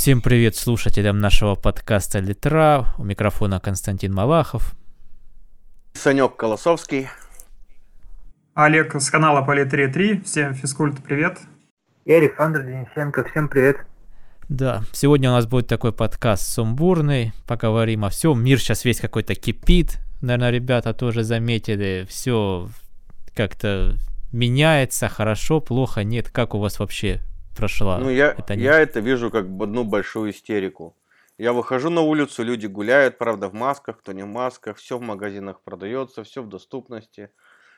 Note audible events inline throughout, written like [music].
Всем привет слушателям нашего подкаста «Литра». У микрофона Константин Малахов. Санек Колосовский. Олег с канала Политре 3. Всем физкульт привет. И Александр Денисенко. Всем привет. Да, сегодня у нас будет такой подкаст сумбурный. Поговорим о всем. Мир сейчас весь какой-то кипит. Наверное, ребята тоже заметили. Все как-то меняется, хорошо, плохо, нет. Как у вас вообще прошла. Ну, я, это я это вижу как одну большую истерику. Я выхожу на улицу, люди гуляют, правда, в масках, кто не в масках, все в магазинах продается, все в доступности.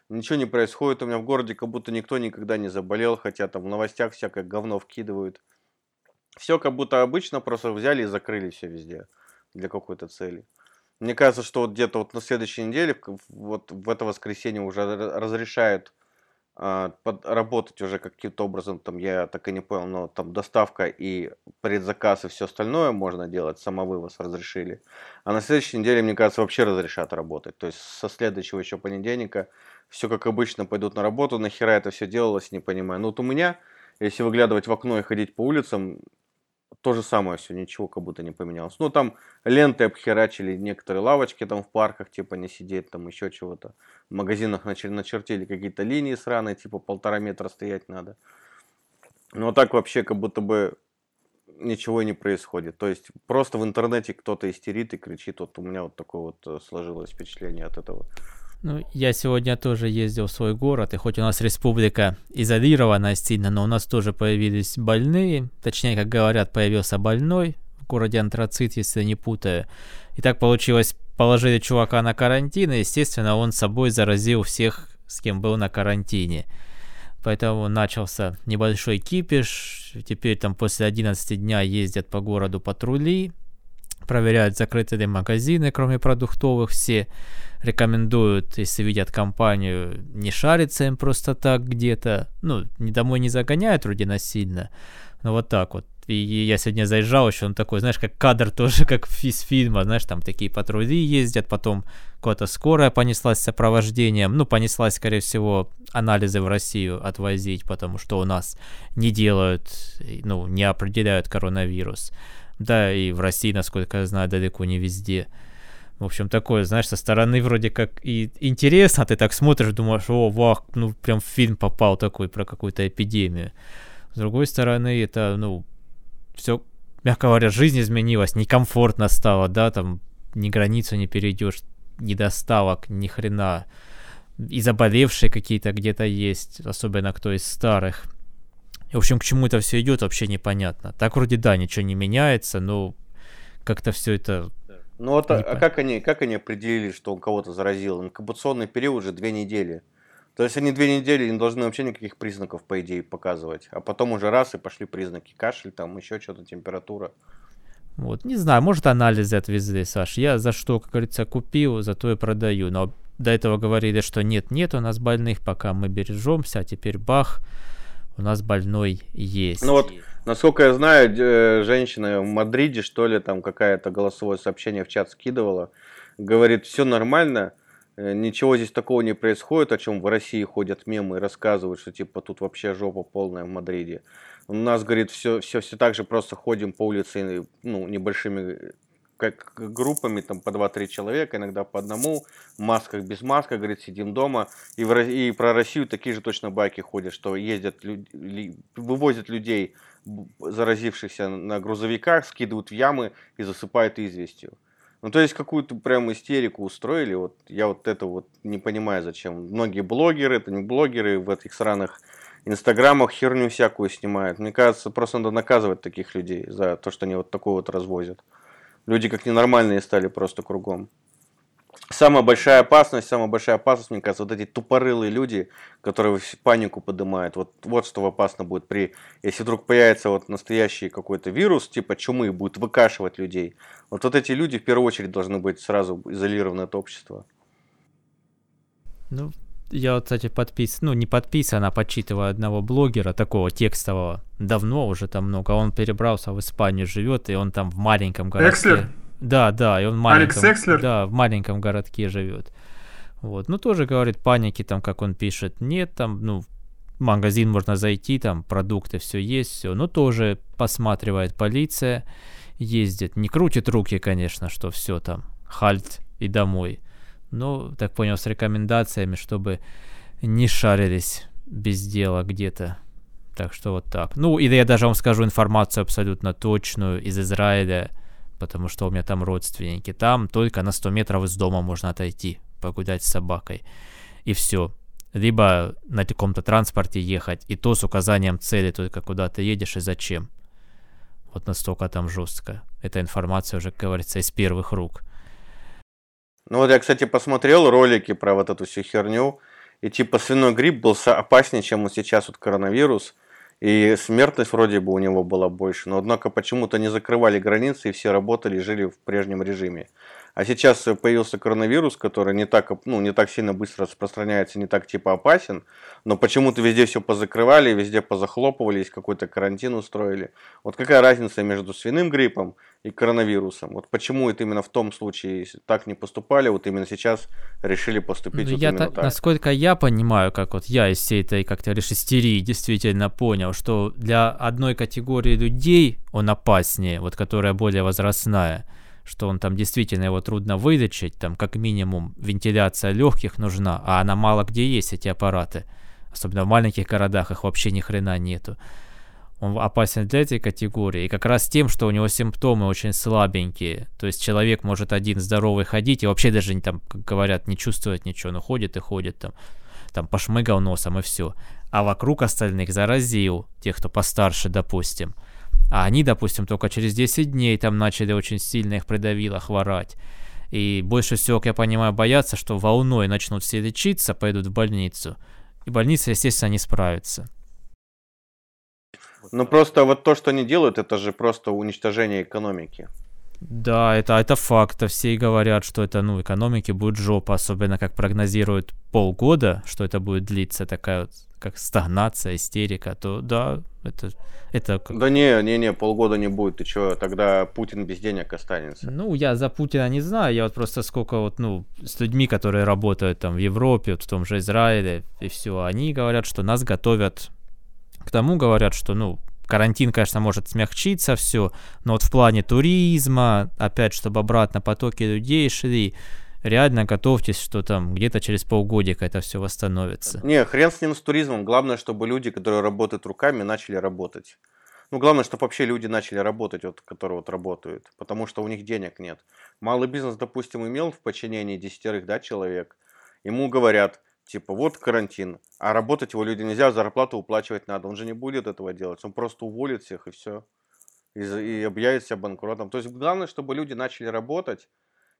Ничего не происходит у меня в городе, как будто никто никогда не заболел, хотя там в новостях всякое говно вкидывают. Все как будто обычно, просто взяли и закрыли все везде для какой-то цели. Мне кажется, что вот где-то вот на следующей неделе, вот в это воскресенье уже разрешают а, работать уже каким-то образом, там я так и не понял, но там доставка и предзаказ и все остальное можно делать, самовывоз разрешили. А на следующей неделе, мне кажется, вообще разрешат работать. То есть со следующего еще понедельника все как обычно пойдут на работу, нахера это все делалось, не понимаю. Но вот у меня, если выглядывать в окно и ходить по улицам, то же самое все, ничего как будто не поменялось. Ну, там ленты обхерачили, некоторые лавочки там в парках, типа, не сидеть, там еще чего-то. В магазинах начали, начертили какие-то линии сраные, типа, полтора метра стоять надо. А так вообще как будто бы ничего не происходит. То есть просто в интернете кто-то истерит и кричит. Вот у меня вот такое вот э, сложилось впечатление от этого. Ну, я сегодня тоже ездил в свой город, и хоть у нас республика изолирована сильно, но у нас тоже появились больные, точнее, как говорят, появился больной в городе Антрацит, если не путаю. И так получилось, положили чувака на карантин, и, естественно, он собой заразил всех, с кем был на карантине. Поэтому начался небольшой кипиш. Теперь там после 11 дня ездят по городу патрули, проверяют, закрыты ли магазины, кроме продуктовых, все рекомендуют, если видят компанию, не шариться им просто так где-то. Ну, домой не загоняют вроде насильно, но вот так вот. И я сегодня заезжал еще, он такой, знаешь, как кадр [laughs] тоже, как из фильма, знаешь, там такие патрули ездят, потом куда-то скорая понеслась с сопровождением, ну, понеслась, скорее всего, анализы в Россию отвозить, потому что у нас не делают, ну, не определяют коронавирус. Да, и в России, насколько я знаю, далеко не везде. В общем, такое, знаешь, со стороны вроде как и интересно, ты так смотришь, думаешь, о, вах, ну прям фильм попал такой про какую-то эпидемию. С другой стороны, это, ну, все, мягко говоря, жизнь изменилась, некомфортно стало, да, там ни границу не перейдешь, ни доставок, ни хрена. И заболевшие какие-то где-то есть, особенно кто из старых. В общем, к чему это все идет, вообще непонятно. Так вроде да, ничего не меняется, но как-то все это ну вот, а, а как они, как они определили, что он кого-то заразил? Инкубационный период уже две недели. То есть они две недели не должны вообще никаких признаков, по идее, показывать. А потом уже раз и пошли признаки. Кашель, там еще что-то, температура. Вот, не знаю, может анализы отвезли, Саш. Я за что, как говорится, купил, за то и продаю. Но до этого говорили, что нет-нет, у нас больных, пока мы бережемся, а теперь бах, у нас больной есть. Ну вот, Насколько я знаю, э, женщина в Мадриде, что ли, там какая-то голосовое сообщение в чат скидывала. Говорит, все нормально, э, ничего здесь такого не происходит, о чем в России ходят мемы и рассказывают, что типа тут вообще жопа полная в Мадриде. У нас, говорит, все, все, все так же просто ходим по улице ну, небольшими как группами, там по 2-3 человека, иногда по одному, в масках, без маска, говорит, сидим дома. И, в, и про Россию такие же точно байки ходят, что ездят, люди, вывозят людей заразившихся на грузовиках, скидывают в ямы и засыпают известью. Ну, то есть какую-то прям истерику устроили. Вот я вот это вот не понимаю, зачем. Многие блогеры, это не блогеры, в этих сраных инстаграмах херню всякую снимают. Мне кажется, просто надо наказывать таких людей за то, что они вот такое вот развозят. Люди как ненормальные стали просто кругом самая большая опасность, самая большая опасность, мне кажется, вот эти тупорылые люди, которые панику поднимают. Вот, вот что опасно будет при, если вдруг появится вот настоящий какой-то вирус, типа чумы, будет выкашивать людей. Вот, вот эти люди в первую очередь должны быть сразу изолированы от общества. Ну, я вот, кстати, подписан, ну, не подписан, а подсчитываю одного блогера, такого текстового, давно уже там много, он перебрался в Испанию, живет, и он там в маленьком городке. Экслер? Да, да, и он в маленьком, Алекс Экслер? Да, в маленьком городке живет. Вот, ну тоже говорит паники там, как он пишет, нет там, ну, магазин можно зайти, там продукты, все есть, все. Но тоже посматривает полиция, ездит. Не крутит руки, конечно, что все там, хальт и домой. Но, так понял, с рекомендациями, чтобы не шарились без дела где-то. Так что вот так. Ну, и я даже вам скажу информацию абсолютно точную из Израиля, потому что у меня там родственники. Там только на 100 метров из дома можно отойти, погулять с собакой. И все. Либо на каком-то транспорте ехать, и то с указанием цели, только куда ты едешь и зачем. Вот настолько там жестко. Эта информация уже, как говорится, из первых рук. Ну вот я, кстати, посмотрел ролики про вот эту всю херню. И типа свиной грипп был опаснее, чем вот сейчас вот коронавирус. И смертность вроде бы у него была больше. Но однако почему-то не закрывали границы и все работали жили в прежнем режиме. А сейчас появился коронавирус, который не так, ну, не так сильно быстро распространяется, не так типа опасен, но почему-то везде все позакрывали, везде позахлопывались, какой-то карантин устроили. Вот какая разница между свиным гриппом и коронавирусом? Вот почему это именно в том случае так не поступали, вот именно сейчас решили поступить ну, вот я именно так? Насколько я понимаю, как вот я из всей этой, как то говоришь, истерии действительно понял, что для одной категории людей он опаснее, вот которая более возрастная, что он там действительно его трудно вылечить, там как минимум вентиляция легких нужна, а она мало где есть, эти аппараты. Особенно в маленьких городах их вообще ни хрена нету. Он опасен для этой категории. И как раз тем, что у него симптомы очень слабенькие. То есть человек может один здоровый ходить и вообще даже, там, как говорят, не чувствовать ничего, но ходит и ходит там, там пошмыгал носом и все. А вокруг остальных заразил, тех, кто постарше, допустим. А они, допустим, только через 10 дней там начали очень сильно их придавило хворать. И больше всего, как я понимаю, боятся, что волной начнут все лечиться, пойдут в больницу. И больница, естественно, не справится. Ну просто вот то, что они делают, это же просто уничтожение экономики. Да, это, это факт. Все говорят, что это, ну, экономики будет жопа, особенно как прогнозируют полгода, что это будет длиться, такая вот как стагнация, истерика, то да, это... это как... Да не, не, не, полгода не будет, ты что, тогда Путин без денег останется. Ну, я за Путина не знаю, я вот просто сколько вот, ну, с людьми, которые работают там в Европе, вот в том же Израиле и все, они говорят, что нас готовят к тому, говорят, что, ну, карантин, конечно, может смягчиться все, но вот в плане туризма, опять, чтобы обратно потоки людей шли, реально готовьтесь, что там где-то через полгодика это все восстановится. Не, хрен с ним с туризмом. Главное, чтобы люди, которые работают руками, начали работать. Ну, главное, чтобы вообще люди начали работать, вот, которые вот работают, потому что у них денег нет. Малый бизнес, допустим, имел в подчинении десятерых, да, человек. Ему говорят, типа, вот карантин, а работать его люди нельзя, зарплату уплачивать надо. Он же не будет этого делать, он просто уволит всех и все. И, и объявит себя банкротом. То есть главное, чтобы люди начали работать,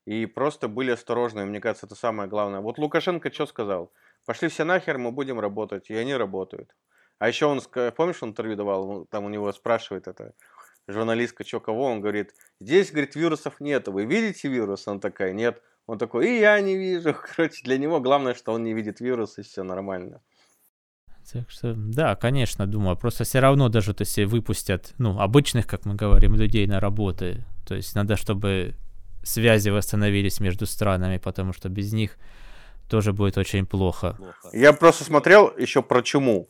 и просто были осторожны. Мне кажется, это самое главное. Вот Лукашенко что сказал? Пошли все нахер, мы будем работать. И они работают. А еще он, помнишь, он интервью давал, там у него спрашивает это журналистка, что кого, он говорит, здесь, говорит, вирусов нет, вы видите вирус? Он такая, нет. Он такой, и я не вижу. [laughs] Короче, для него главное, что он не видит вирус, и все нормально. Так что, да, конечно, думаю, просто все равно даже вот если выпустят, ну, обычных, как мы говорим, людей на работы, то есть надо, чтобы связи восстановились между странами, потому что без них тоже будет очень плохо. Я просто смотрел еще про чуму.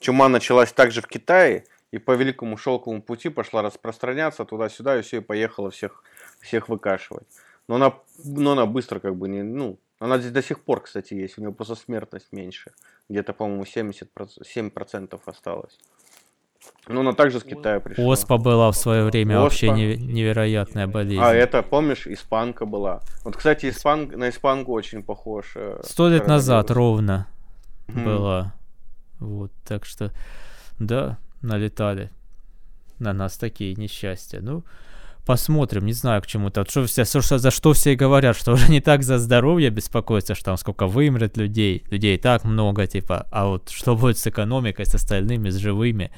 Чума началась также в Китае, и по Великому Шелковому пути пошла распространяться туда-сюда, и все, и поехала всех, всех выкашивать. Но она, но она быстро как бы не, ну, она здесь до сих пор, кстати, есть, у нее просто смертность меньше. Где-то, по-моему, 70%, 7% осталось. Ну, она также с Китая пришла. Оспа была в свое время Оспа. вообще невероятная болезнь. А это, помнишь, испанка была. Вот, кстати, испан... на испанку очень похож. Э, Сто лет назад ровно mm. была. Вот, так что, да, налетали на нас такие несчастья. Ну, посмотрим, не знаю к чему-то. Что все, что, за что все говорят, что уже не так за здоровье беспокоиться, что там сколько вымрет людей, людей так много, типа, а вот что будет с экономикой, с остальными, с живыми,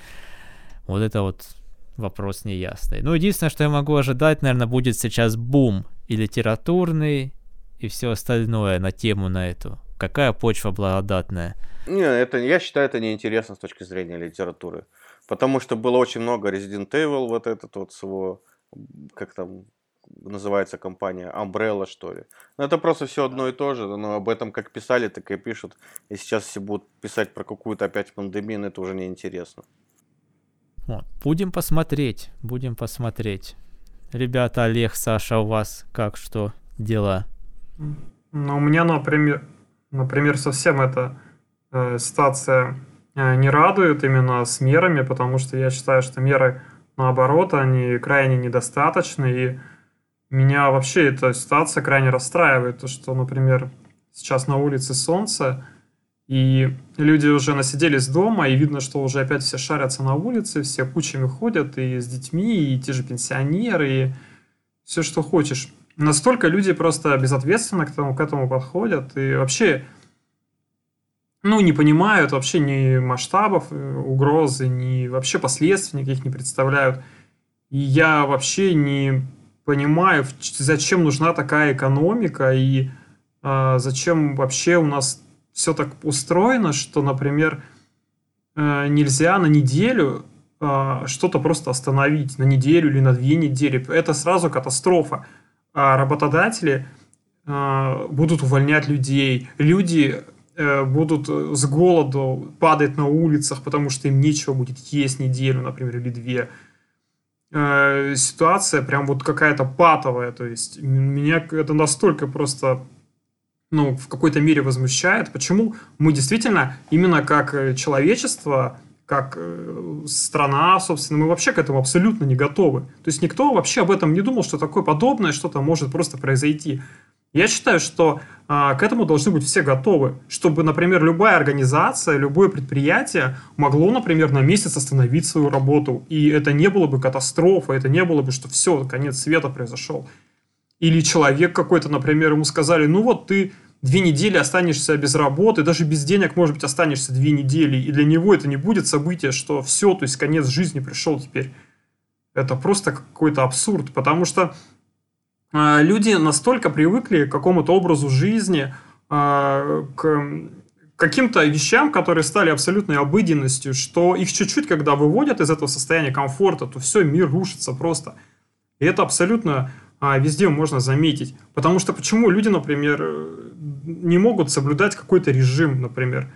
вот это вот вопрос неясный. Ну, единственное, что я могу ожидать, наверное, будет сейчас бум и литературный, и все остальное на тему на эту. Какая почва благодатная. Не, это, я считаю, это неинтересно с точки зрения литературы. Потому что было очень много Resident Evil, вот этот вот всего, как там, называется компания, Umbrella, что ли. Ну, это просто все одно и то же, но об этом как писали, так и пишут. И сейчас все будут писать про какую-то опять пандемию, но это уже неинтересно. Вот. Будем посмотреть, будем посмотреть. Ребята, Олег, Саша, у вас как, что, дела? Ну, у меня, например, например совсем эта э, ситуация э, не радует именно с мерами, потому что я считаю, что меры, наоборот, они крайне недостаточны, и меня вообще эта ситуация крайне расстраивает, то, что, например, сейчас на улице солнце, и люди уже насиделись дома, и видно, что уже опять все шарятся на улице, все кучами ходят, и с детьми, и те же пенсионеры, и все, что хочешь. Настолько люди просто безответственно к этому, к этому подходят, и вообще, ну, не понимают вообще ни масштабов э, угрозы, ни вообще последствий никаких не представляют. И я вообще не понимаю, зачем нужна такая экономика, и э, зачем вообще у нас все так устроено, что, например, э, нельзя на неделю э, что-то просто остановить, на неделю или на две недели. Это сразу катастрофа. А работодатели э, будут увольнять людей, люди будут с голоду падать на улицах, потому что им нечего будет есть неделю, например, или две. Ситуация прям вот какая-то патовая, то есть меня это настолько просто ну, в какой-то мере возмущает. Почему мы действительно, именно как э, человечество, как э, страна, собственно, мы вообще к этому абсолютно не готовы. То есть никто вообще об этом не думал, что такое подобное что-то может просто произойти. Я считаю, что а, к этому должны быть все готовы, чтобы, например, любая организация, любое предприятие могло, например, на месяц остановить свою работу, и это не было бы катастрофа, это не было бы, что все, конец света произошел. Или человек какой-то, например, ему сказали, ну вот ты две недели останешься без работы, даже без денег, может быть, останешься две недели, и для него это не будет событие, что все, то есть конец жизни пришел теперь. Это просто какой-то абсурд, потому что э, люди настолько привыкли к какому-то образу жизни, э, к каким-то вещам, которые стали абсолютной обыденностью, что их чуть-чуть, когда выводят из этого состояния комфорта, то все, мир рушится просто. И это абсолютно а, везде можно заметить. Потому что почему люди, например, не могут соблюдать какой-то режим, например,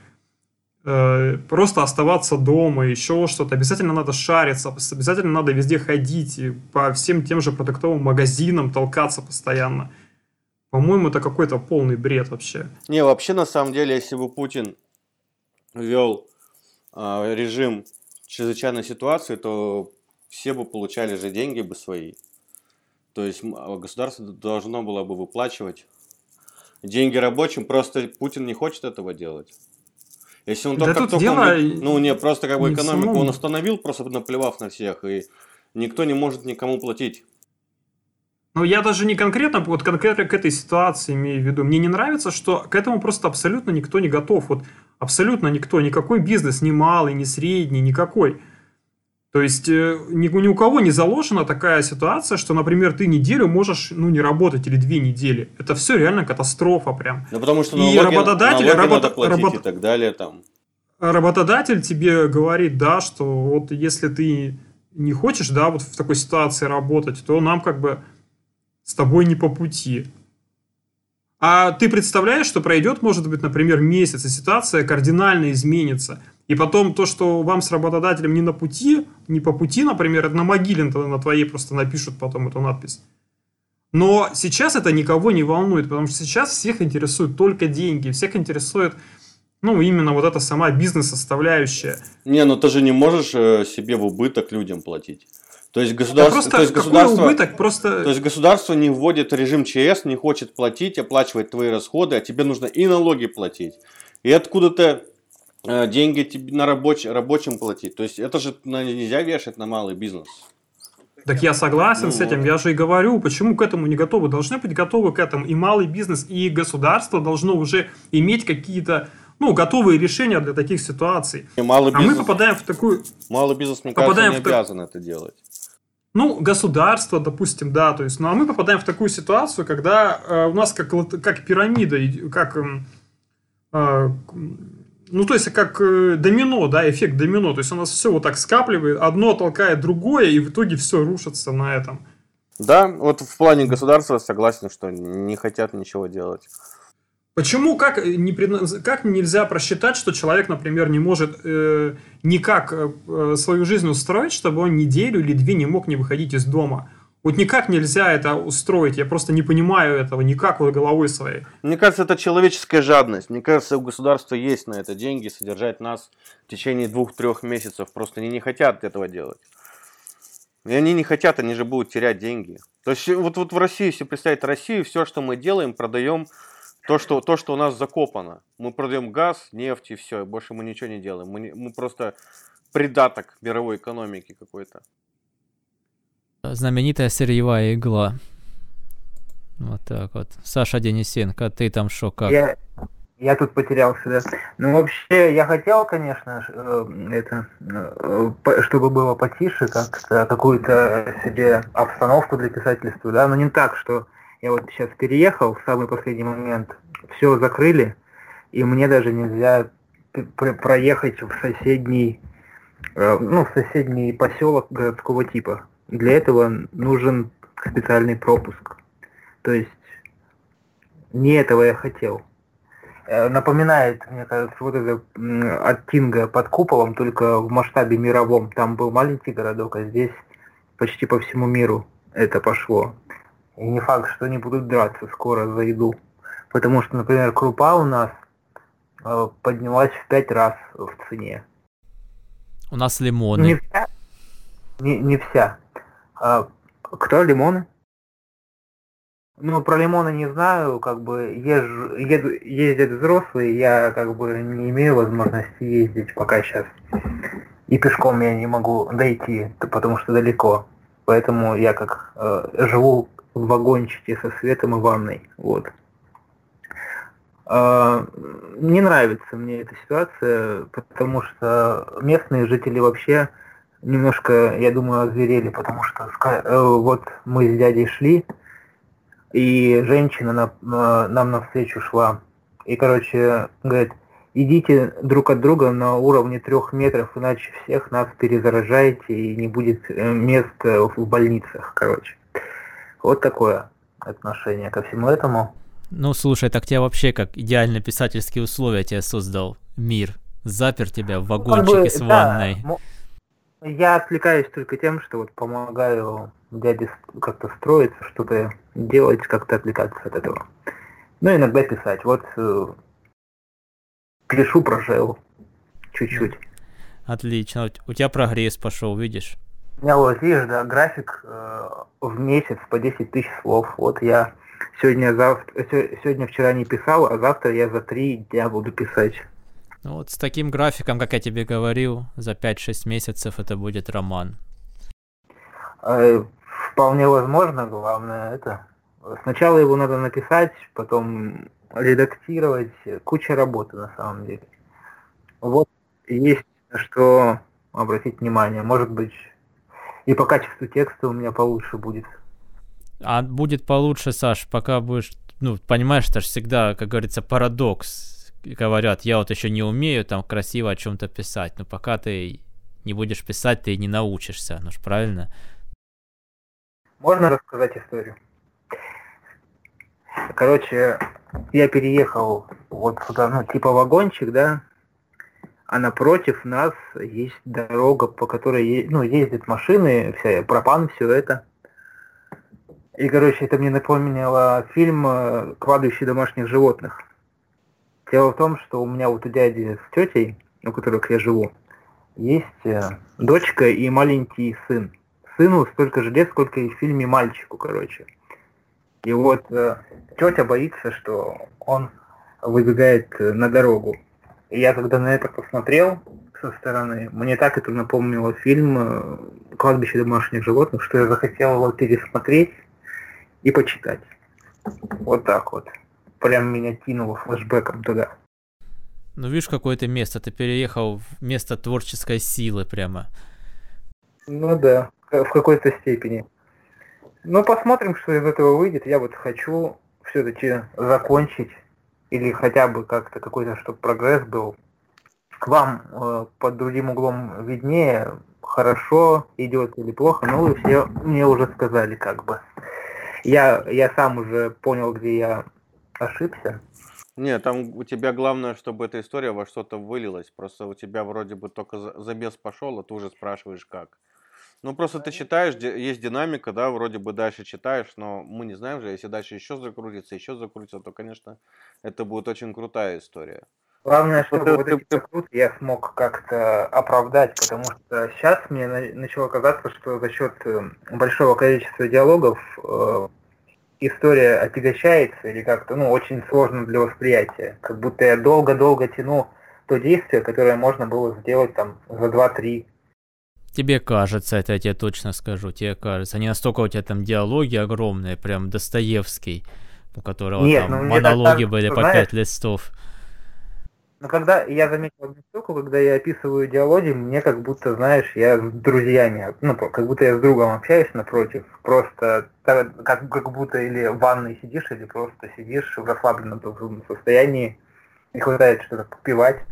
э, просто оставаться дома, еще что-то. Обязательно надо шариться, обязательно надо везде ходить, по всем тем же продуктовым магазинам толкаться постоянно. По-моему, это какой-то полный бред вообще. Не, вообще, на самом деле, если бы Путин ввел э, режим чрезвычайной ситуации, то все бы получали же деньги бы свои. То есть а, государство должно было бы выплачивать деньги рабочим, просто Путин не хочет этого делать. Если он да только, только дело... ну не просто как бы экономику самому. он остановил, просто наплевав на всех, и никто не может никому платить. Ну, я даже не конкретно, вот конкретно к этой ситуации имею в виду. Мне не нравится, что к этому просто абсолютно никто не готов. Вот абсолютно никто, никакой бизнес, ни малый, ни средний, никакой. То есть э, ни, ни у кого не заложена такая ситуация, что, например, ты неделю можешь ну, не работать или две недели. Это все реально катастрофа прям. Ну, потому что налоги, и работодатель, налоги работа, надо платить работ... и так далее. Там. Работодатель тебе говорит, да, что вот если ты не хочешь, да, вот в такой ситуации работать, то нам как бы с тобой не по пути. А ты представляешь, что пройдет, может быть, например, месяц, и ситуация кардинально изменится. И потом то, что вам с работодателем не на пути, не по пути, например, это на могиле на твоей просто напишут потом эту надпись. Но сейчас это никого не волнует, потому что сейчас всех интересуют только деньги, всех интересует, ну, именно вот эта сама бизнес-составляющая. Не, ну ты же не можешь э, себе в убыток людям платить. То есть государство, просто то есть государство, убыток? Просто... то есть государство не вводит режим ЧС, не хочет платить, оплачивать твои расходы, а тебе нужно и налоги платить. И откуда-то деньги тебе на рабоч, рабочим платить. То есть это же нельзя вешать на малый бизнес. Так я согласен ну, с этим, я же и говорю, почему к этому не готовы. Должны быть готовы к этому и малый бизнес, и государство должно уже иметь какие-то ну, готовые решения для таких ситуаций. И малый бизнес, а мы попадаем в такую... Малый бизнес, мне кажется, не в... обязан это делать. Ну, государство, допустим, да, то есть, ну, а мы попадаем в такую ситуацию, когда э, у нас как, как пирамида, как э, ну, то есть, как э, домино, да, эффект домино. То есть, у нас все вот так скапливает, одно толкает другое, и в итоге все рушится на этом. Да, вот в плане государства согласен, что не хотят ничего делать. Почему, как, не, как нельзя просчитать, что человек, например, не может э, никак э, свою жизнь устроить, чтобы он неделю или две не мог не выходить из дома? Вот никак нельзя это устроить, я просто не понимаю этого никак вот головой своей. Мне кажется, это человеческая жадность. Мне кажется, у государства есть на это деньги содержать нас в течение двух-трех месяцев. Просто они не хотят этого делать. И они не хотят, они же будут терять деньги. То есть вот, вот в России, если представить Россию, все, что мы делаем, продаем то, что, то, что у нас закопано. Мы продаем газ, нефть и все, больше мы ничего не делаем. Мы, мы просто придаток мировой экономики какой-то. Знаменитая сырьевая игла. Вот так вот. Саша Денисенко, ты там шо как? Я, я тут потерялся, да. Ну, вообще, я хотел, конечно, э, это, э, чтобы было потише, как-то какую-то себе обстановку для писательства, да, но не так, что я вот сейчас переехал в самый последний момент, все закрыли, и мне даже нельзя проехать в соседний, э, ну, в соседний поселок городского типа. Для этого нужен специальный пропуск. То есть не этого я хотел. Э, напоминает, мне кажется, вот это от Тинга под куполом, только в масштабе мировом. Там был маленький городок, а здесь почти по всему миру это пошло. И не факт, что они будут драться скоро за еду. Потому что, например, крупа у нас э, поднялась в пять раз в цене. У нас лимоны. Не вся. Не, не вся. А, кто лимоны? Ну, про лимоны не знаю, как бы езжу, еду, ездят взрослые, я как бы не имею возможности ездить пока сейчас. И пешком я не могу дойти, потому что далеко. Поэтому я как э, живу в вагончике со светом и ванной. Вот. Э, не нравится мне эта ситуация, потому что местные жители вообще немножко, я думаю, озверели, потому что э, вот мы с дядей шли, и женщина на, на, нам навстречу шла. И, короче, говорит, идите друг от друга на уровне трех метров, иначе всех нас перезаражаете и не будет э, мест в больницах, короче. Вот такое отношение ко всему этому. Ну, слушай, так тебя вообще как идеальные писательские условия тебе создал мир. Запер тебя в вагончике как бы, с ванной. Да, я отвлекаюсь только тем, что вот помогаю дяде как-то строиться, что-то делать, как-то отвлекаться от этого. Ну, иногда писать. Вот э, пишу про Жел чуть-чуть. Отлично. У тебя прогресс пошел, видишь? У меня вот, видишь, да, график э, в месяц по 10 тысяч слов. Вот я сегодня, завтра, сегодня, вчера не писал, а завтра я за три дня буду писать. Ну вот с таким графиком, как я тебе говорил, за 5-6 месяцев это будет роман. Э, вполне возможно, главное это. Сначала его надо написать, потом редактировать, куча работы на самом деле. Вот есть что обратить внимание. Может быть, и по качеству текста у меня получше будет. А будет получше, Саш, пока будешь, ну, понимаешь, это же всегда, как говорится, парадокс. Говорят, я вот еще не умею там красиво о чем-то писать, но пока ты не будешь писать, ты не научишься, ну ж правильно? Можно рассказать историю? Короче, я переехал вот сюда, ну, типа вагончик, да, а напротив нас есть дорога, по которой ну, ездят машины, вся пропан, все это. И, короче, это мне напомнило фильм э, «Кладбище домашних животных». Дело в том, что у меня вот у дяди с тетей, у которых я живу, есть э, дочка и маленький сын. Сыну столько же лет, сколько и в фильме мальчику, короче. И вот э, тетя боится, что он выбегает на дорогу. И я когда на это посмотрел со стороны, мне так это напомнило фильм э, «Кладбище домашних животных», что я захотел его пересмотреть и почитать. Вот так вот. Прям меня кинуло флешбеком туда. Ну, видишь, какое-то место. Ты переехал в место творческой силы прямо. Ну да, в какой-то степени. Ну, посмотрим, что из этого выйдет. Я вот хочу все-таки закончить или хотя бы как-то какой-то, чтобы прогресс был к вам э, под другим углом виднее, хорошо идет или плохо, но вы все мне уже сказали как бы. Я, я сам уже понял, где я ошибся. Не, там у тебя главное, чтобы эта история во что-то вылилась. Просто у тебя вроде бы только забес пошел, а ты уже спрашиваешь как. Ну, просто ты читаешь, есть динамика, да, вроде бы дальше читаешь, но мы не знаем же, если дальше еще закрутится, еще закрутится, то, конечно, это будет очень крутая история. Главное, чтобы вот эти закруты я смог как-то оправдать, потому что сейчас мне начало казаться, что за счет э, большого количества диалогов э, история отягощается или как-то, ну, очень сложно для восприятия. Как будто я долго-долго тяну то действие, которое можно было сделать там за 2-3 Тебе кажется, это я тебе точно скажу, тебе кажется. Не настолько у тебя там диалоги огромные, прям Достоевский, у которого Нет, там ну, монологи были по пять листов. Но когда я заметил одну штуку, когда я описываю диалоги, мне как будто, знаешь, я с друзьями, ну, как будто я с другом общаюсь напротив, просто как, как будто или в ванной сидишь, или просто сидишь в расслабленном состоянии, не хватает что-то попивать.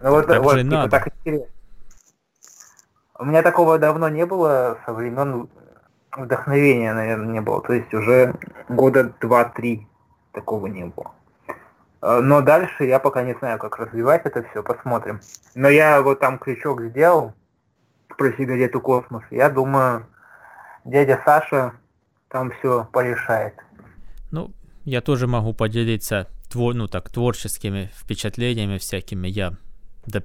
Ну вот, так вот, типа, так интересно. У меня такого давно не было со времен вдохновения, наверное, не было. То есть уже года два-три такого не было. Э, но дальше я пока не знаю, как развивать это все, посмотрим. Но я вот там крючок сделал про сигарету «Космос». Я думаю, дядя Саша там все порешает. Ну, я тоже могу поделиться твор, ну, так, творческими впечатлениями всякими. Я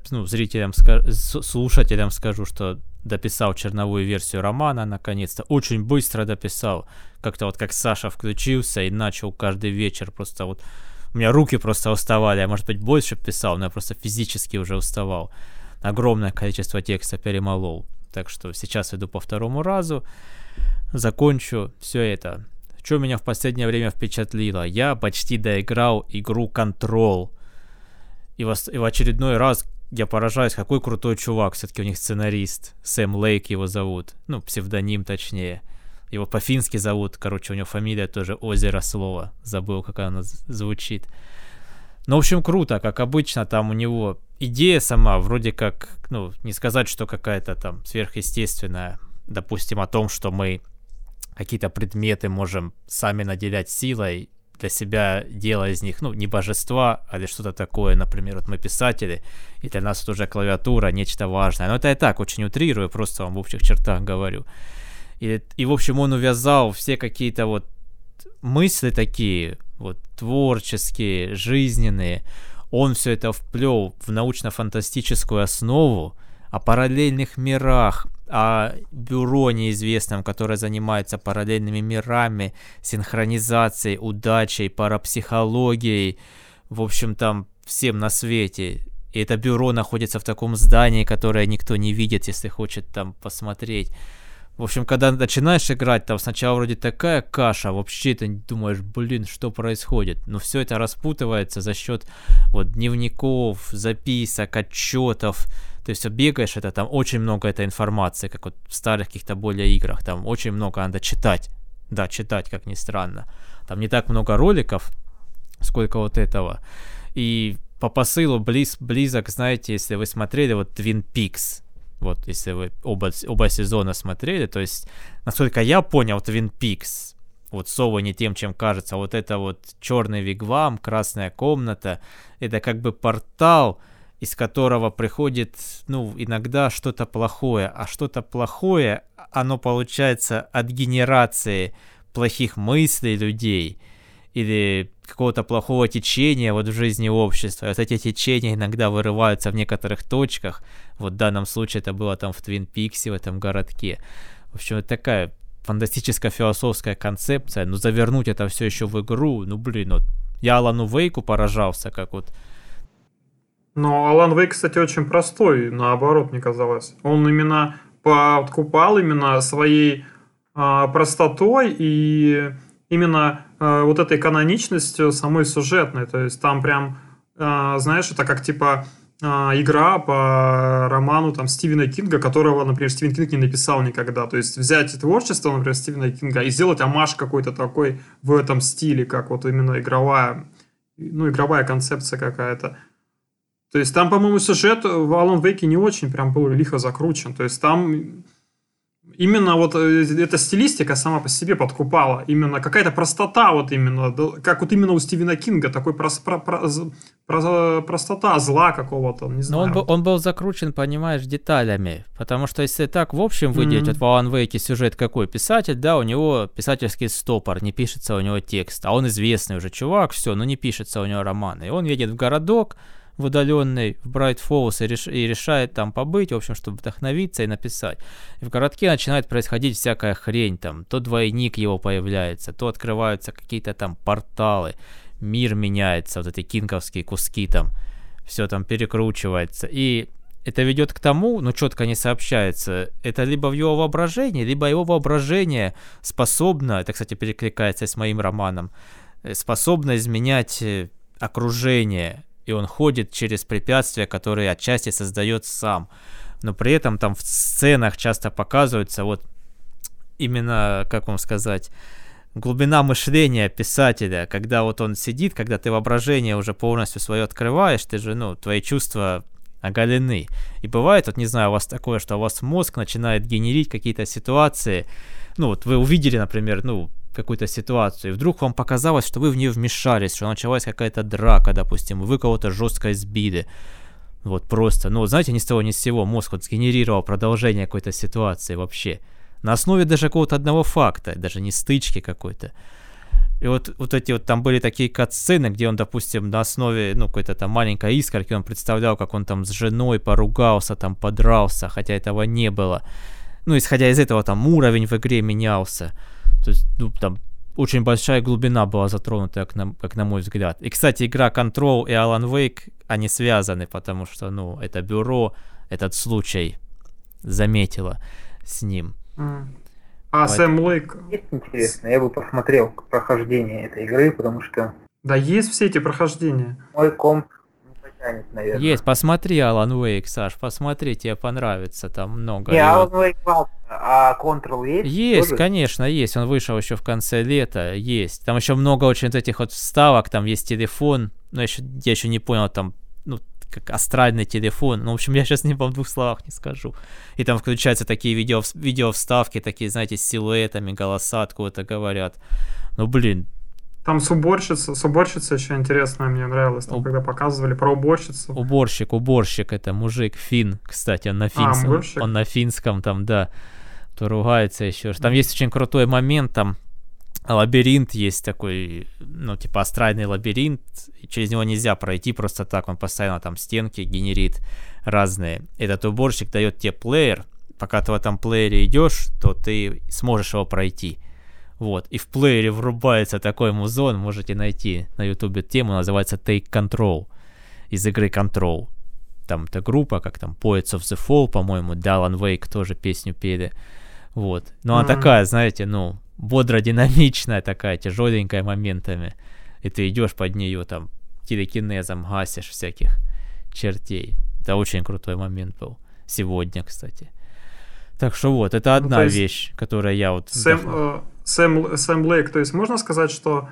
ну, зрителям, слушателям скажу, что дописал черновую версию романа, наконец-то. Очень быстро дописал. Как-то вот как Саша включился и начал каждый вечер просто вот... У меня руки просто уставали, я, может быть, больше писал, но я просто физически уже уставал. Огромное количество текста перемолол. Так что сейчас иду по второму разу, закончу все это. Что меня в последнее время впечатлило? Я почти доиграл игру Control и в, и в очередной раз я поражаюсь, какой крутой чувак, все-таки у них сценарист. Сэм Лейк его зовут. Ну, псевдоним точнее. Его по-фински зовут, короче, у него фамилия тоже Озеро Слово. Забыл, как она звучит. Ну, в общем, круто, как обычно, там у него идея сама, вроде как, ну, не сказать, что какая-то там сверхъестественная, допустим, о том, что мы какие-то предметы можем сами наделять силой, для себя делая из них, ну, не божества, а или что-то такое, например, вот мы писатели, и для нас это уже клавиатура, нечто важное. Но это я так очень утрирую, просто вам в общих чертах говорю. И, и в общем, он увязал все какие-то вот мысли такие, вот творческие, жизненные, он все это вплел в научно-фантастическую основу, о параллельных мирах, о бюро неизвестном, которое занимается параллельными мирами, синхронизацией, удачей, парапсихологией, в общем, там всем на свете. И это бюро находится в таком здании, которое никто не видит, если хочет там посмотреть. В общем, когда начинаешь играть, там сначала вроде такая каша, вообще ты думаешь, блин, что происходит. Но все это распутывается за счет вот дневников, записок, отчетов, то есть бегаешь, это там очень много этой информации, как вот в старых каких-то более играх, там очень много надо читать. Да, читать, как ни странно. Там не так много роликов, сколько вот этого. И по посылу близ, близок, знаете, если вы смотрели вот Twin Peaks, вот если вы оба, оба сезона смотрели, то есть, насколько я понял, Twin Peaks, вот Сова не тем, чем кажется, вот это вот черный вигвам, красная комната, это как бы портал, из которого приходит, ну, иногда что-то плохое, а что-то плохое, оно получается от генерации плохих мыслей людей или какого-то плохого течения вот в жизни общества. И вот эти течения иногда вырываются в некоторых точках. Вот в данном случае это было там в Твин Пиксе, в этом городке. В общем, это такая фантастическая философская концепция, но завернуть это все еще в игру, ну блин, вот я Алану Вейку поражался, как вот но Алан Вейк, кстати, очень простой, наоборот, мне казалось. Он именно подкупал именно своей э, простотой и именно э, вот этой каноничностью самой сюжетной. То есть там прям, э, знаешь, это как типа э, игра по роману там Стивена Кинга, которого, например, Стивен Кинг не написал никогда. То есть взять творчество, например, Стивена Кинга и сделать амаш какой-то такой в этом стиле, как вот именно игровая, ну, игровая концепция какая-то. То есть там, по-моему, сюжет в Alan Wake не очень прям был лихо закручен. То есть там именно вот э, эта стилистика сама по себе подкупала. Именно какая-то простота вот именно, как вот именно у Стивена Кинга, такой прос, про, про, про, простота зла какого-то, не знаю. Но он, был, он был закручен, понимаешь, деталями. Потому что если так в общем выделить, mm-hmm. вот в Alan Wake сюжет какой писатель, да, у него писательский стопор, не пишется у него текст. А он известный уже чувак, все, но не пишется у него романы. И он едет в городок, в удаленный, в Брайт Фоллс и, реш, и решает там побыть, в общем, чтобы вдохновиться и написать. И в городке начинает происходить всякая хрень, там, то двойник его появляется, то открываются какие-то там порталы, мир меняется, вот эти кинковские куски там, все там перекручивается. И это ведет к тому, ну четко не сообщается, это либо в его воображении, либо его воображение способно, это, кстати, перекликается с моим романом, э, способно изменять э, окружение, и он ходит через препятствия, которые отчасти создает сам. Но при этом там в сценах часто показывается вот именно, как вам сказать, глубина мышления писателя, когда вот он сидит, когда ты воображение уже полностью свое открываешь, ты же, ну, твои чувства оголены. И бывает, вот не знаю, у вас такое, что у вас мозг начинает генерить какие-то ситуации, ну, вот вы увидели, например, ну, какую-то ситуацию, и вдруг вам показалось, что вы в нее вмешались, что началась какая-то драка, допустим, вы кого-то жестко избили. Вот просто, ну, знаете, ни с того ни с сего мозг вот сгенерировал продолжение какой-то ситуации вообще. На основе даже какого-то одного факта, даже не стычки какой-то. И вот, вот эти вот там были такие кат-сцены, где он, допустим, на основе, ну, какой-то там маленькой искорки, он представлял, как он там с женой поругался, там подрался, хотя этого не было. Ну, исходя из этого, там уровень в игре менялся. То есть, ну, там очень большая глубина была затронута, как на, как на мой взгляд. И, кстати, игра Control и Alan Wake, они связаны, потому что, ну, это бюро этот случай заметило с ним. Mm. А вот. Сэм Лейк... Есть интересно, я бы посмотрел прохождение этой игры, потому что... Да есть все эти прохождения. Мой комп тянет, наверное. Есть, посмотри Alan Wake, Саш, посмотри, тебе понравится, там много. Не, Alan Wake а Control есть? Есть, тоже? конечно, есть, он вышел еще в конце лета, есть. Там еще много очень этих вот вставок, там есть телефон, но еще, я еще не понял, там, ну, как астральный телефон. Ну, в общем, я сейчас не в двух словах не скажу. И там включаются такие видео, видео вставки, такие, знаете, с силуэтами, голоса откуда-то говорят. Ну, блин, там с уборщица, с уборщица еще интересная, мне нравилось, там, Уб... когда показывали про уборщицу. Уборщик, уборщик, это мужик, фин, кстати, он на финском, а, он на финском там, да, то ругается еще. Там есть очень крутой момент, там лабиринт есть такой, ну, типа астральный лабиринт, через него нельзя пройти просто так, он постоянно там стенки генерит разные. Этот уборщик дает тебе плеер, пока ты в этом плеере идешь, то ты сможешь его пройти. Вот, и в плеере врубается такой музон, можете найти на ютубе тему, называется Take Control, из игры Control. Там эта группа, как там Poets of the Fall, по-моему, Далан Вейк тоже песню пели. Вот. Но mm-hmm. она такая, знаете, ну, бодро-динамичная такая, тяжеленькая моментами. И ты идешь под нее там телекинезом гасишь всяких чертей. Это очень крутой момент был. Сегодня, кстати. Так что вот, это ну, одна ну, вещь, которая я вот... Сэм, Сэм, Сэм Лейк, то есть можно сказать, что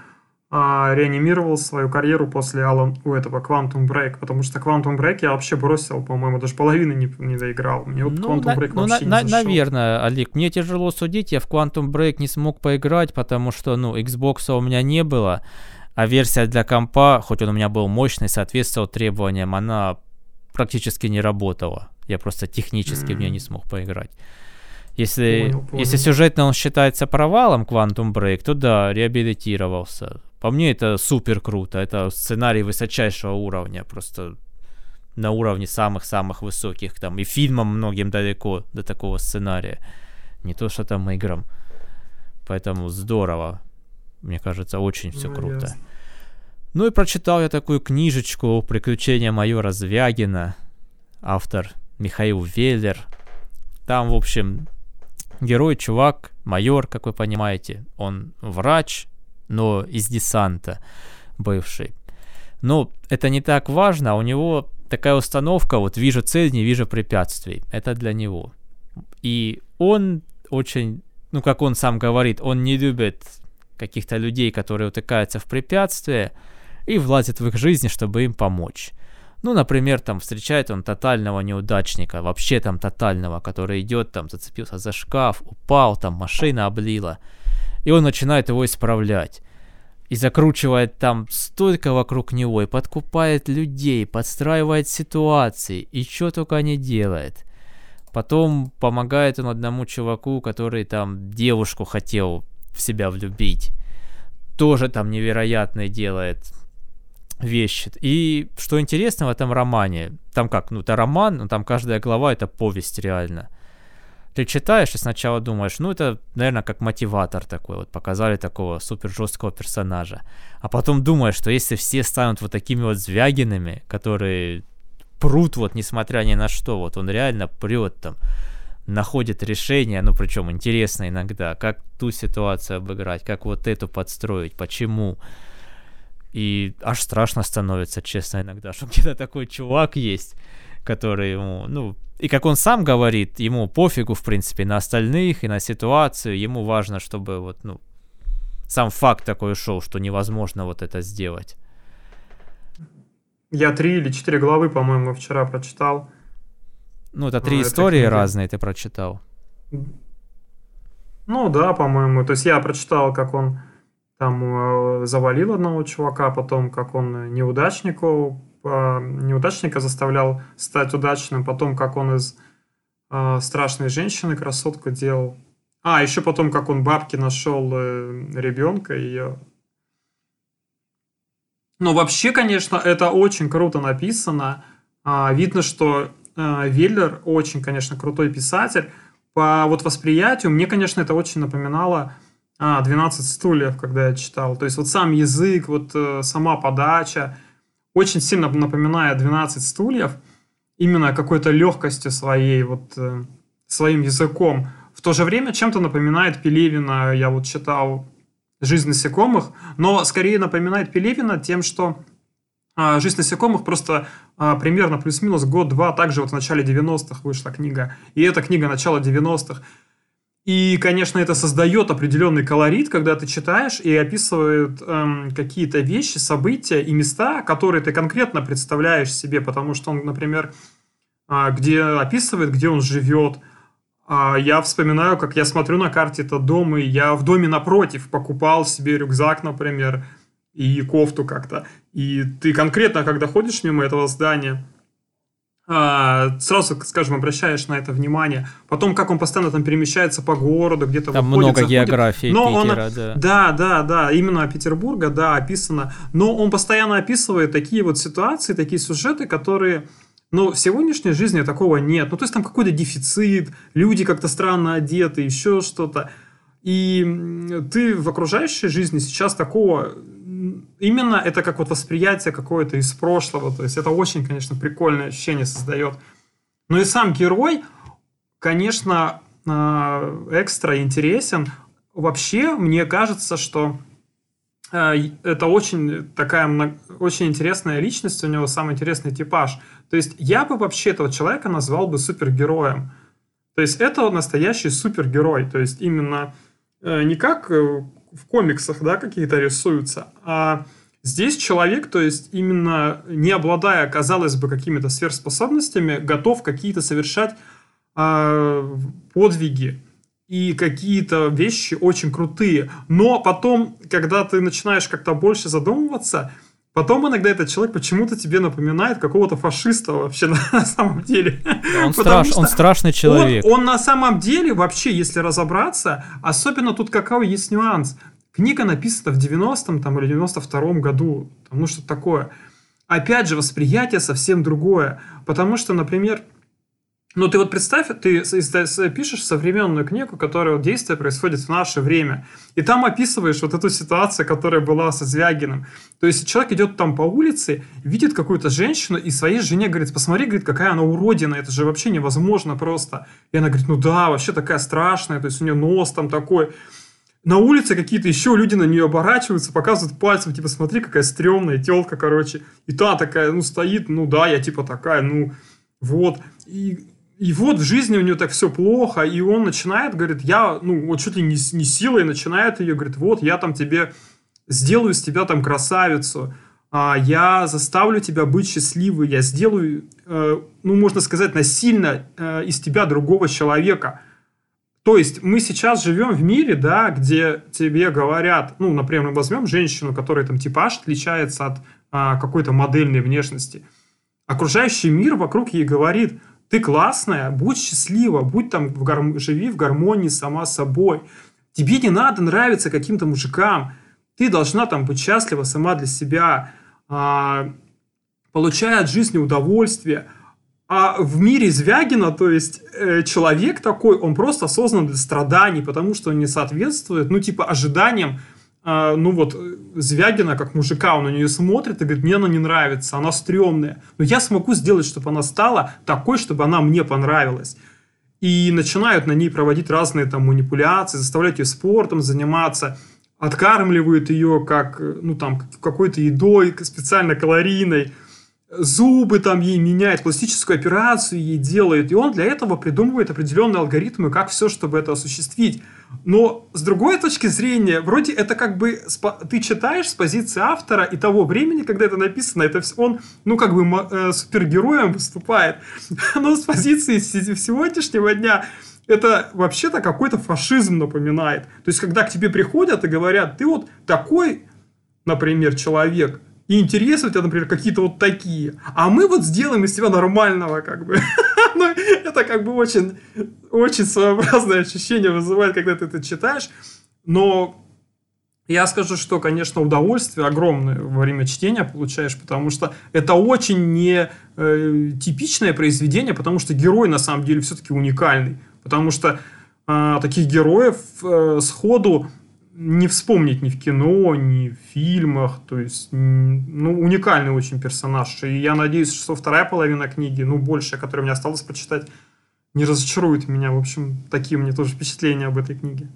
а, реанимировал свою карьеру после Алан, у этого Quantum Break, потому что Quantum Break я вообще бросил, по-моему, даже половины не, не доиграл. Мне вот ну, Quantum Break ну, вообще на, не зашел. Наверное, Олег, мне тяжело судить, я в Quantum Break не смог поиграть, потому что, ну, Xbox у меня не было, а версия для компа, хоть он у меня был мощный, соответствовал требованиям, она практически не работала. Я просто технически mm-hmm. в нее не смог поиграть. Если, понял, понял. если сюжетно он считается провалом Quantum Break, то да, реабилитировался. По мне это супер круто. Это сценарий высочайшего уровня. Просто на уровне самых-самых высоких. Там и фильмам многим далеко до такого сценария. Не то, что там играм. Поэтому здорово. Мне кажется, очень все ну, круто. Ясно. Ну и прочитал я такую книжечку «Приключения майора Звягина». Автор Михаил Веллер. Там, в общем, герой, чувак, майор, как вы понимаете. Он врач, но из десанта бывший. Но это не так важно, а у него такая установка, вот вижу цель, не вижу препятствий. Это для него. И он очень, ну как он сам говорит, он не любит каких-то людей, которые утыкаются в препятствия, и влазит в их жизнь, чтобы им помочь. Ну, например, там встречает он тотального неудачника, вообще там тотального, который идет там, зацепился за шкаф, упал, там машина облила. И он начинает его исправлять. И закручивает там столько вокруг него, и подкупает людей, подстраивает ситуации, и что только не делает. Потом помогает он одному чуваку, который там девушку хотел в себя влюбить. Тоже там невероятное делает вещи. И что интересно в этом романе, там как, ну это роман, но там каждая глава это повесть реально. Ты читаешь и сначала думаешь, ну это, наверное, как мотиватор такой, вот показали такого супер жесткого персонажа. А потом думаешь, что если все станут вот такими вот звягинами, которые прут вот несмотря ни на что, вот он реально прет там, находит решение, ну причем интересно иногда, как ту ситуацию обыграть, как вот эту подстроить, почему. И аж страшно становится, честно, иногда, [laughs] что где-то такой чувак есть, который ему, ну, и как он сам говорит, ему пофигу, в принципе, на остальных и на ситуацию, ему важно, чтобы вот, ну, сам факт такой ушел, что невозможно вот это сделать. Я три или четыре главы, по-моему, вчера прочитал. Ну, это три ну, истории это разные ты прочитал. Ну да, по-моему. То есть я прочитал, как он там э, завалил одного чувака, потом как он неудачнику, э, неудачника заставлял стать удачным, потом как он из э, страшной женщины красотку делал. А, еще потом, как он бабки нашел ребенка, ее ну, вообще, конечно, это очень круто написано. А, видно, что а, Веллер очень, конечно, крутой писатель. По вот восприятию мне, конечно, это очень напоминало а, 12 стульев, когда я читал. То есть вот сам язык, вот э, сама подача очень сильно напоминает 12 стульев именно какой-то легкостью своей, вот э, своим языком. В то же время чем-то напоминает Пелевина. Я вот читал «Жизнь насекомых», но скорее напоминает Пелевина тем, что а, «Жизнь насекомых» просто а, примерно плюс-минус год-два, также вот в начале 90-х вышла книга, и эта книга начала 90-х. И, конечно, это создает определенный колорит, когда ты читаешь и описывает эм, какие-то вещи, события и места, которые ты конкретно представляешь себе, потому что он, например, э, где описывает, где он живет, а я вспоминаю, как я смотрю на карте этот дом, и я в доме напротив покупал себе рюкзак, например, и кофту как-то. И ты конкретно, когда ходишь мимо этого здания, сразу, скажем, обращаешь на это внимание. Потом, как он постоянно там перемещается по городу, где-то Там выходит, много заходит. географии Но Питера, он, да. Да, да, да, именно Петербурга, да, описано. Но он постоянно описывает такие вот ситуации, такие сюжеты, которые но в сегодняшней жизни такого нет. Ну, то есть там какой-то дефицит, люди как-то странно одеты, еще что-то. И ты в окружающей жизни сейчас такого... Именно это как вот восприятие какое-то из прошлого. То есть это очень, конечно, прикольное ощущение создает. Но и сам герой, конечно, а, экстра интересен. Вообще, мне кажется, что а, это очень такая очень интересная личность, у него самый интересный типаж – то есть я бы вообще этого человека назвал бы супергероем. То есть это настоящий супергерой. То есть именно э, не как э, в комиксах да, какие-то рисуются, а здесь человек, то есть именно не обладая, казалось бы, какими-то сверхспособностями, готов какие-то совершать э, подвиги и какие-то вещи очень крутые. Но потом, когда ты начинаешь как-то больше задумываться – Потом иногда этот человек почему-то тебе напоминает какого-то фашиста вообще [laughs] на самом деле. он, страш, он страшный человек. Он, он на самом деле вообще, если разобраться, особенно тут какой есть нюанс. Книга написана в 90-м там, или 92-м году, там, ну что такое. Опять же, восприятие совсем другое. Потому что, например, ну, ты вот представь, ты пишешь современную книгу, которая действие происходит в наше время, и там описываешь вот эту ситуацию, которая была со Звягиным. То есть человек идет там по улице, видит какую-то женщину, и своей жене говорит, посмотри, говорит, какая она уродина, это же вообще невозможно просто. И она говорит, ну да, вообще такая страшная, то есть у нее нос там такой. На улице какие-то еще люди на нее оборачиваются, показывают пальцем, типа, смотри, какая стрёмная телка, короче. И та такая, ну, стоит, ну да, я типа такая, ну, вот. И и вот в жизни у него так все плохо, и он начинает, говорит, я, ну, вот чуть ли не, не силой начинает ее, говорит, вот, я там тебе сделаю из тебя там красавицу, а, я заставлю тебя быть счастливой, я сделаю, э, ну, можно сказать, насильно э, из тебя другого человека. То есть мы сейчас живем в мире, да, где тебе говорят, ну, например, возьмем женщину, которая там типаж отличается от а, какой-то модельной внешности. Окружающий мир вокруг ей говорит, ты классная, будь счастлива, будь там, в гарм... живи в гармонии сама собой. Тебе не надо нравиться каким-то мужикам. Ты должна там быть счастлива сама для себя, а, получая от жизни удовольствие. А в мире Звягина, то есть э, человек такой, он просто создан для страданий, потому что он не соответствует, ну, типа, ожиданиям ну вот, Звягина, как мужика, он на нее смотрит и говорит, мне она не нравится, она стрёмная. Но я смогу сделать, чтобы она стала такой, чтобы она мне понравилась. И начинают на ней проводить разные там манипуляции, заставлять ее спортом заниматься, откармливают ее как, ну там, какой-то едой специально калорийной, зубы там ей меняет, пластическую операцию ей делает. И он для этого придумывает определенные алгоритмы, как все, чтобы это осуществить. Но с другой точки зрения, вроде это как бы ты читаешь с позиции автора и того времени, когда это написано, это он, ну, как бы э, супергероем выступает. [laughs] Но с позиции сегодняшнего дня это вообще-то какой-то фашизм напоминает. То есть, когда к тебе приходят и говорят, ты вот такой, например, человек, и интересы у тебя, например, какие-то вот такие. А мы вот сделаем из тебя нормального, как бы. [laughs] ну, это как бы очень, очень своеобразное ощущение вызывает, когда ты это читаешь. Но я скажу, что, конечно, удовольствие огромное во время чтения получаешь, потому что это очень не э, типичное произведение, потому что герой на самом деле все-таки уникальный. Потому что э, таких героев э, сходу не вспомнить ни в кино, ни в фильмах. То есть, ну, уникальный очень персонаж. И я надеюсь, что вторая половина книги, ну, большая, которая мне осталось почитать, не разочарует меня. В общем, такие меня тоже впечатления об этой книге.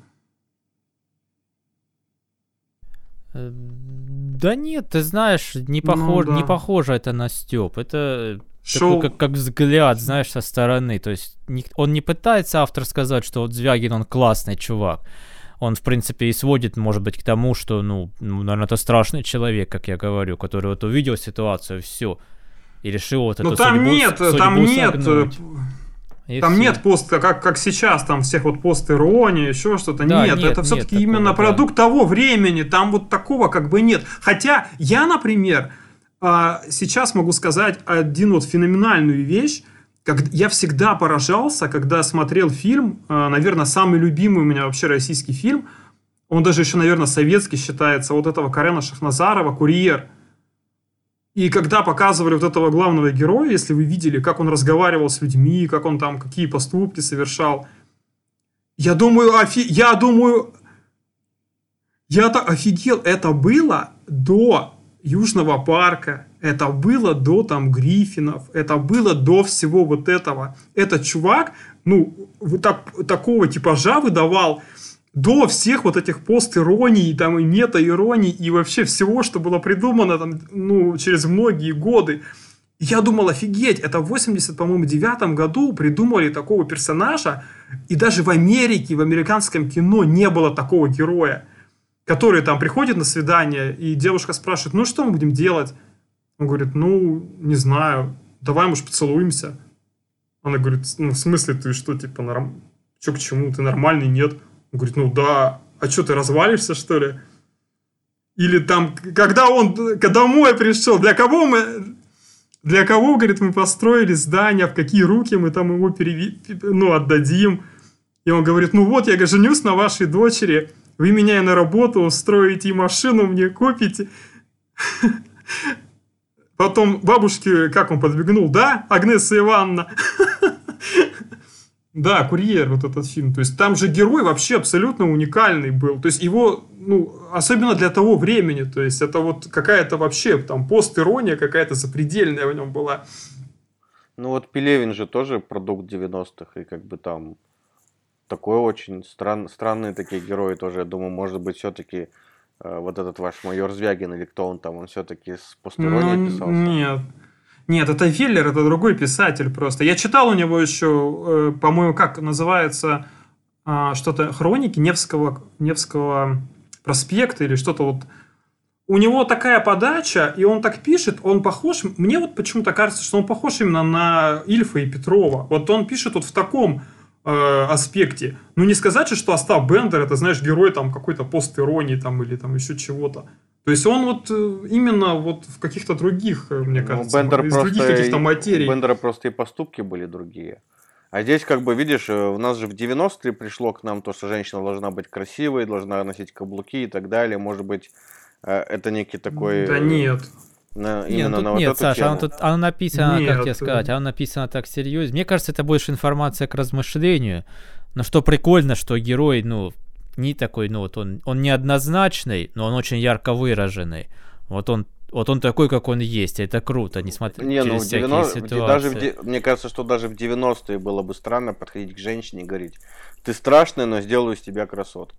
Э, да нет, ты знаешь, не, похож, ну, да. не похоже это на Степ. Это Шоу... такой как, как взгляд, знаешь, со стороны. То есть он не пытается автор сказать, что вот Звягин, он классный чувак он, в принципе, и сводит, может быть, к тому, что, ну, ну наверное, это страшный человек, как я говорю, который вот увидел ситуацию, все, и решил вот ну, эту там судьбу, нет, судьбу там нет, э, и там все. нет поста, как, как сейчас, там всех вот пост иронии, еще что-то. Да, нет, нет, это все-таки именно такого, продукт да. того времени, там вот такого как бы нет. Хотя я, например, а, сейчас могу сказать один вот феноменальную вещь, как, я всегда поражался, когда смотрел фильм, э, наверное, самый любимый у меня вообще российский фильм, он даже еще, наверное, советский считается, вот этого Карена Шахназарова «Курьер». И когда показывали вот этого главного героя, если вы видели, как он разговаривал с людьми, как он там, какие поступки совершал, я думаю, офи... я думаю, я-то офигел, это было до Южного парка, это было до там Гриффинов, это было до всего вот этого. Этот чувак, ну, вот так, такого типажа выдавал до всех вот этих пост-ироний, там и мета-ироний, и вообще всего, что было придумано там, ну, через многие годы. Я думал, офигеть, это в 80, по-моему, девятом году придумали такого персонажа, и даже в Америке, в американском кино не было такого героя который там приходит на свидание, и девушка спрашивает, ну что мы будем делать? Он говорит, ну, не знаю, давай, может, поцелуемся. Она говорит, ну, в смысле, ты что, типа, норм... что к чему, ты нормальный, нет? Он говорит, ну да, а что, ты развалишься, что ли? Или там, когда он домой пришел, для кого мы, для кого, говорит, мы построили здание, в какие руки мы там его переви... ну, отдадим. И он говорит, ну вот, я женюсь на вашей дочери, вы меня на работу устроите и машину мне купите. [laughs] Потом бабушке, как он подбегнул, да, Агнеса Ивановна? [laughs] Да, «Курьер», вот этот фильм. То есть там же герой вообще абсолютно уникальный был. То есть его, ну, особенно для того времени. То есть это вот какая-то вообще там пост-ирония какая-то запредельная в нем была. Ну вот Пелевин же тоже продукт 90-х. И как бы там такой очень стран, странные такие герои тоже. Я думаю, может быть, все-таки вот этот ваш майор Звягин или кто он там, он все-таки с постиронией ну, писался? Нет. Нет, это Филлер, это другой писатель просто. Я читал у него еще, э, по-моему, как называется э, что-то хроники Невского, Невского проспекта или что-то вот. у него такая подача, и он так пишет, он похож, мне вот почему-то кажется, что он похож именно на Ильфа и Петрова. Вот он пишет вот в таком э, аспекте. Ну, не сказать же, что Остап Бендер, это, знаешь, герой там какой-то пост-иронии там или там еще чего-то. То есть он вот э, именно вот в каких-то других, э, мне ну, кажется, Бендер из других каких-то материй. У Бендера просто и поступки были другие. А здесь, как бы, видишь, у нас же в 90-е пришло к нам то, что женщина должна быть красивой, должна носить каблуки и так далее. Может быть, это некий такой... Да нет. На, именно нет, на вот нет, эту Саша, тему. Оно, тут, оно написано, нет, как тебе сказать, оно написано так серьезно. Мне кажется, это больше информация к размышлению. Но что прикольно, что герой, ну, не такой, ну, вот он, он неоднозначный, но он очень ярко выраженный. Вот он вот он такой, как он есть, это круто, несмотря не, ну, через ну, 90, ситуации. Даже в, мне кажется, что даже в 90-е было бы странно подходить к женщине и говорить, ты страшная, но сделаю из тебя красотку.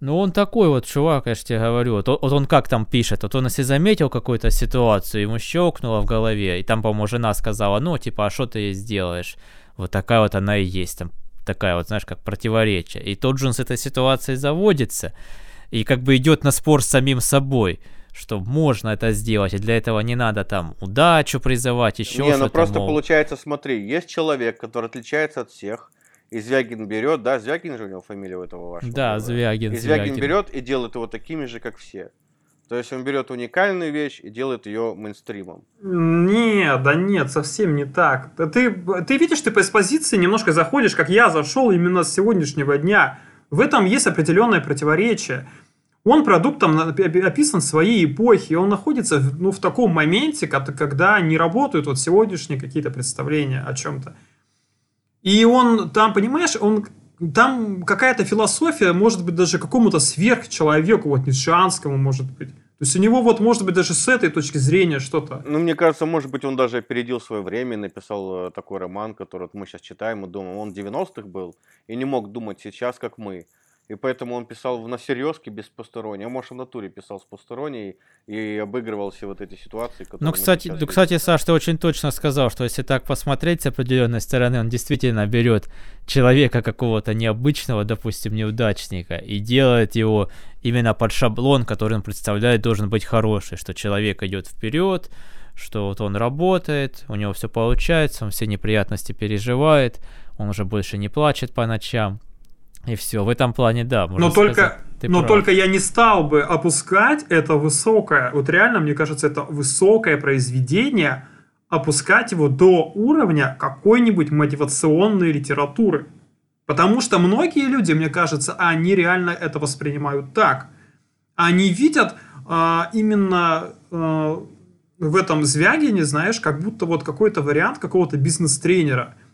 Ну, он такой вот чувак, я же тебе говорю. Вот, вот он как там пишет, вот он если заметил какую-то ситуацию, ему щелкнуло в голове, и там, по-моему, жена сказала, ну, типа, а что ты ей сделаешь? Вот такая вот она и есть, там, такая вот, знаешь, как противоречие. И тот же он с этой ситуацией заводится, и как бы идет на спор с самим собой что можно это сделать, и для этого не надо там удачу призывать, еще Не, ну просто мол... получается, смотри, есть человек, который отличается от всех, и Звягин берет, да, Звягин же у него фамилия у этого вашего. Да, Звягин. И Звягин, Звягин берет и делает его такими же, как все. То есть он берет уникальную вещь и делает ее мейнстримом. Нет, да нет, совсем не так. Ты, ты видишь, ты по экспозиции немножко заходишь, как я зашел именно с сегодняшнего дня. В этом есть определенное противоречие. Он продукт там описан своей эпохи, он находится ну, в таком моменте, когда не работают вот сегодняшние какие-то представления о чем-то. И он там, понимаешь, он там какая-то философия, может быть, даже какому-то сверхчеловеку, вот ницшеанскому, может быть. То есть у него вот, может быть, даже с этой точки зрения что-то. Ну, мне кажется, может быть, он даже опередил свое время и написал э, такой роман, который вот мы сейчас читаем и думаем, он 90-х был и не мог думать сейчас, как мы. И поэтому он писал на серьезке без посторонней. А может, в натуре писал с посторонней и обыгрывал все вот эти ситуации, которые... Ну, кстати, ну, кстати, Саш, ты очень точно сказал, что если так посмотреть с определенной стороны, он действительно берет человека какого-то необычного, допустим, неудачника, и делает его именно под шаблон, который он представляет, должен быть хороший, что человек идет вперед, что вот он работает, у него все получается, он все неприятности переживает, он уже больше не плачет по ночам. И все, в этом плане, да. Но только, но прав. только я не стал бы опускать это высокое, вот реально, мне кажется, это высокое произведение, опускать его до уровня какой-нибудь мотивационной литературы. Потому что многие люди, мне кажется, они реально это воспринимают так. Они видят э, именно э, в этом Звягине, знаешь, как будто вот какой-то вариант какого-то бизнес-тренера –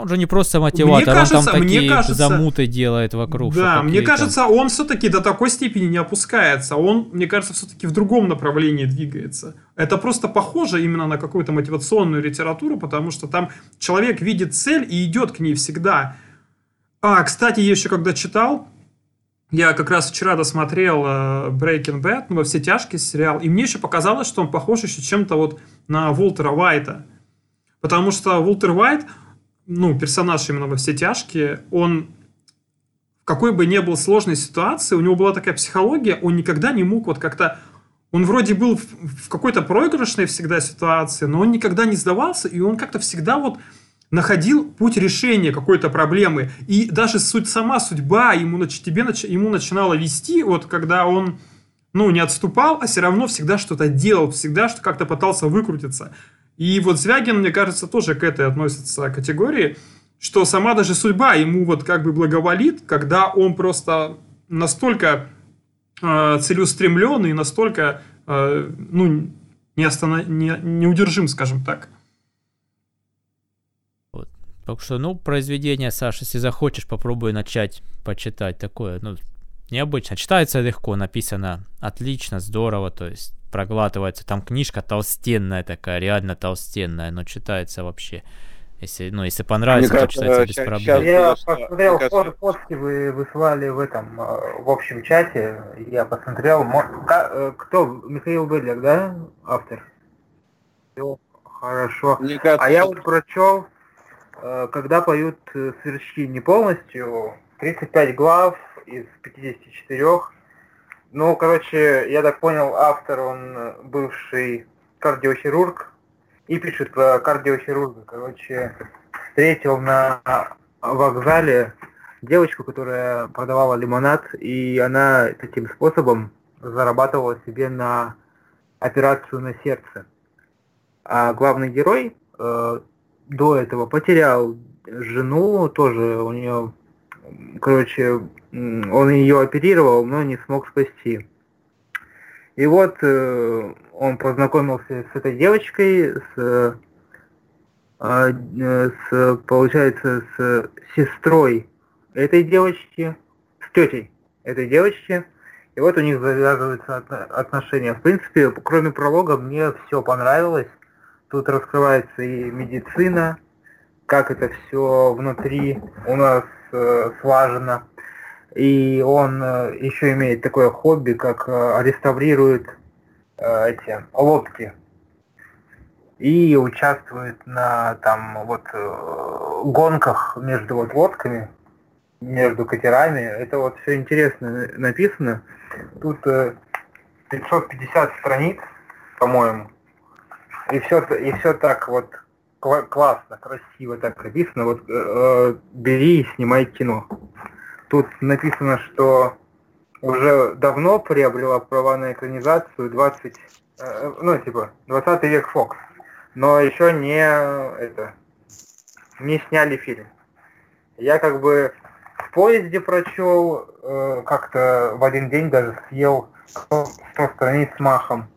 он же не просто мотиватор, мне кажется, он там такие мне кажется, замуты делает вокруг. Да, мне кажется, он все-таки до такой степени не опускается. Он, мне кажется, все-таки в другом направлении двигается. Это просто похоже именно на какую-то мотивационную литературу, потому что там человек видит цель и идет к ней всегда. А, кстати, я еще когда читал, я как раз вчера досмотрел э, Breaking Bad, ну, во все тяжкие сериал, и мне еще показалось, что он похож еще чем-то вот на Волтера Уайта. Потому что Волтер Уайт, ну, персонаж именно во все тяжкие, он в какой бы ни был сложной ситуации, у него была такая психология, он никогда не мог вот как-то... Он вроде был в, какой-то проигрышной всегда ситуации, но он никогда не сдавался, и он как-то всегда вот находил путь решения какой-то проблемы. И даже суть, сама судьба ему, тебе, ему начинала вести, вот когда он ну, не отступал, а все равно всегда что-то делал, всегда что как-то пытался выкрутиться. И вот Звягин, мне кажется, тоже к этой относится категории, что сама даже судьба ему вот как бы благоволит, когда он просто настолько э, целеустремленный, настолько, э, ну, не останов... не, неудержим, скажем так. Вот. Так что, ну, произведение, Саша, если захочешь, попробуй начать почитать такое, ну, необычно. Читается легко, написано отлично, здорово, то есть проглатывается. Там книжка толстенная такая, реально толстенная, но читается вообще. Если, ну, если понравится, Мне то читается без проблем. Я посмотрел фото, фотки вы выслали в этом, э, в общем чате. Я посмотрел. Э, кто? Михаил Быдляк, да? Автор? Все хорошо. Мне кажется, а я вот прочел, э, когда поют сверчки не полностью, 35 глав из 54 Ну, короче, я так понял, автор, он бывший кардиохирург и пишет про кардиохирурга. Короче, встретил на вокзале девочку, которая продавала лимонад, и она таким способом зарабатывала себе на операцию на сердце. А главный герой э, до этого потерял жену, тоже у нее, короче, он ее оперировал, но не смог спасти. И вот э, он познакомился с этой девочкой, с, э, с получается, с сестрой этой девочки, с тетей этой девочки. И вот у них завязываются отношения. В принципе, кроме пролога, мне все понравилось. Тут раскрывается и медицина, как это все внутри у нас э, слажено. И он э, еще имеет такое хобби, как э, реставрирует э, эти лодки. И участвует на там вот гонках между вот лодками, между катерами. Это вот все интересно написано. Тут э, 550 страниц, по-моему. И все, и все так вот классно, красиво так написано. Вот э, э, бери и снимай кино. Тут написано, что уже давно приобрела права на экранизацию 20, э, ну типа 20 век Фокс, но еще не это не сняли фильм. Я как бы в поезде прочел, э, как-то в один день даже съел 100, 100 страниц махом.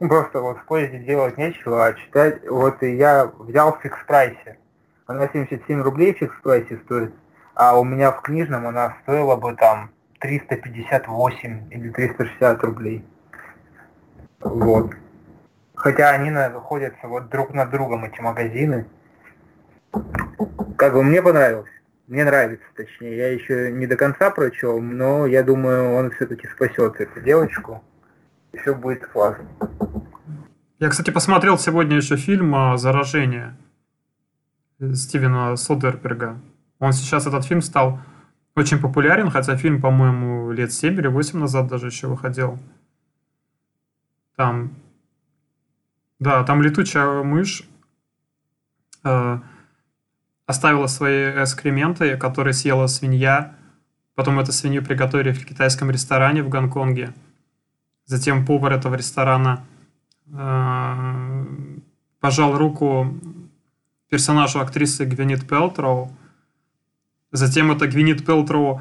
Ну, просто вот в поезде делать нечего, а читать, вот и я взял в фикс прайсе. Она 77 рублей в фикс прайсе стоит а у меня в книжном она стоила бы там 358 или 360 рублей. Вот. Хотя они находятся вот друг над другом, эти магазины. Как бы мне понравилось. Мне нравится, точнее. Я еще не до конца прочел, но я думаю, он все-таки спасет эту девочку. Все будет классно. Я, кстати, посмотрел сегодня еще фильм «Заражение» Стивена Содерберга. Он сейчас, этот фильм стал очень популярен, хотя фильм, по-моему, лет 7 или 8 назад даже еще выходил. Там, да, там летучая мышь э, оставила свои экскременты, которые съела свинья. Потом эту свинью приготовили в китайском ресторане в Гонконге. Затем повар этого ресторана э, пожал руку персонажу актрисы Гвинет Пелтроу, Затем это Гвинит Пелтроу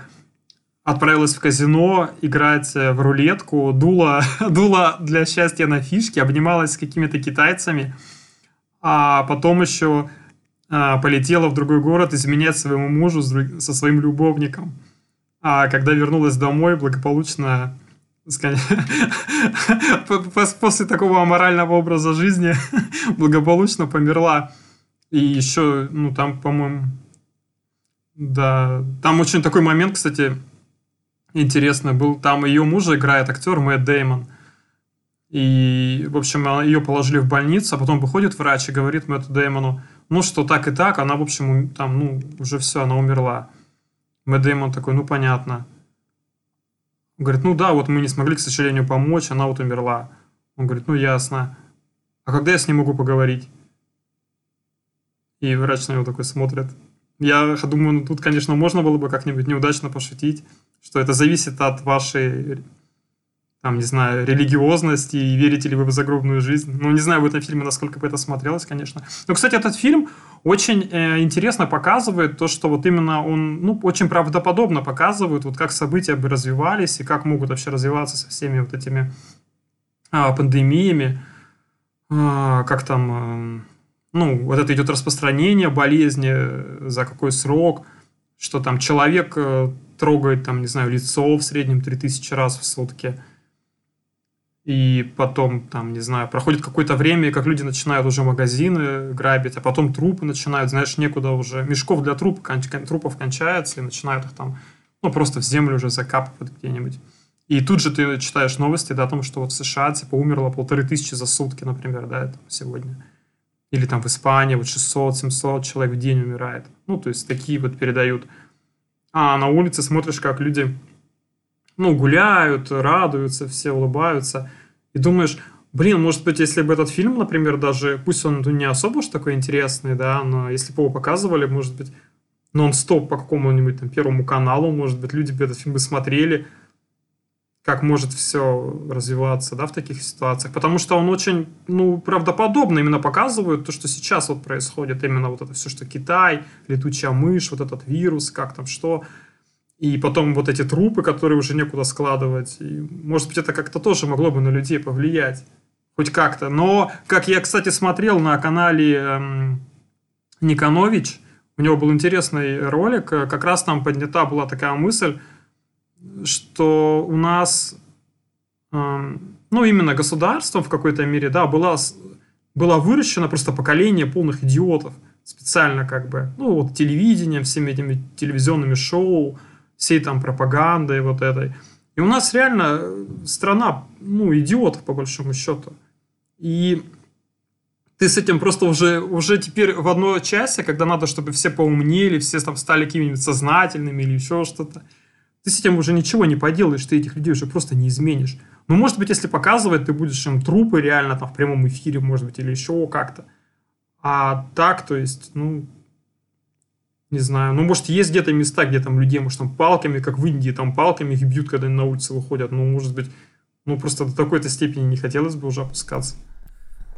отправилась в казино играть э, в рулетку, дула, [laughs] дула для счастья на фишки, обнималась с какими-то китайцами, а потом еще а, полетела в другой город изменять своему мужу со своим любовником. А когда вернулась домой, благополучно [laughs] после такого аморального образа жизни [laughs] благополучно померла. И еще, ну, там, по-моему, да, там очень такой момент, кстати, интересный был. Там ее мужа играет актер Мэтт Деймон. И, в общем, ее положили в больницу, а потом выходит врач и говорит Мэтту Деймону, ну, что так и так, она, в общем, там, ну, уже все, она умерла. Мэтт Деймон такой, ну, понятно. Он говорит, ну да, вот мы не смогли, к сожалению, помочь, она вот умерла. Он говорит, ну, ясно. А когда я с ней могу поговорить? И врач на него такой смотрит. Я думаю, ну, тут, конечно, можно было бы как-нибудь неудачно пошутить, что это зависит от вашей, там, не знаю, религиозности и верите ли вы в загробную жизнь. Ну, не знаю в этом фильме, насколько бы это смотрелось, конечно. Но, кстати, этот фильм очень э, интересно показывает то, что вот именно он, ну, очень правдоподобно показывает, вот как события бы развивались и как могут вообще развиваться со всеми вот этими э, пандемиями, э, как там... Э, ну, вот это идет распространение болезни, э, за какой срок, что там человек э, трогает, там, не знаю, лицо в среднем 3000 раз в сутки. И потом, там, не знаю, проходит какое-то время, и как люди начинают уже магазины грабить, а потом трупы начинают, знаешь, некуда уже. Мешков для труп, трупов кончается, и начинают их там, ну, просто в землю уже закапывать где-нибудь. И тут же ты читаешь новости да, о том, что вот в США, типа, умерло полторы тысячи за сутки, например, да, это сегодня. Или там в Испании вот 600-700 человек в день умирает. Ну, то есть такие вот передают. А на улице смотришь, как люди ну, гуляют, радуются, все улыбаются. И думаешь, блин, может быть, если бы этот фильм, например, даже, пусть он ну, не особо уж такой интересный, да, но если бы его показывали, может быть, нон-стоп по какому-нибудь там Первому каналу, может быть, люди бы этот фильм бы смотрели, как может все развиваться, да, в таких ситуациях. Потому что он очень, ну, правдоподобно именно показывает то, что сейчас вот происходит, именно вот это все, что Китай, летучая мышь, вот этот вирус, как там что. И потом вот эти трупы, которые уже некуда складывать. И, может быть, это как-то тоже могло бы на людей повлиять. Хоть как-то. Но, как я, кстати, смотрел на канале эм, Никонович, у него был интересный ролик, э, как раз там поднята была такая мысль, что у нас, эм, ну, именно государством в какой-то мере, да, была, была выращено просто поколение полных идиотов. Специально как бы, ну, вот телевидением, всеми этими телевизионными шоу, всей там пропагандой вот этой. И у нас реально страна, ну, идиотов, по большому счету. И ты с этим просто уже, уже теперь в одной части, когда надо, чтобы все поумнели, все там стали какими-нибудь сознательными или еще что-то, ты с этим уже ничего не поделаешь, ты этих людей уже просто не изменишь. Ну, может быть, если показывать, ты будешь им трупы реально там в прямом эфире, может быть, или еще как-то. А так, то есть, ну, не знаю, ну, может, есть где-то места, где там людей, может, там палками, как в Индии, там палками их бьют, когда они на улице выходят. Ну, может быть, ну, просто до такой-то степени не хотелось бы уже опускаться.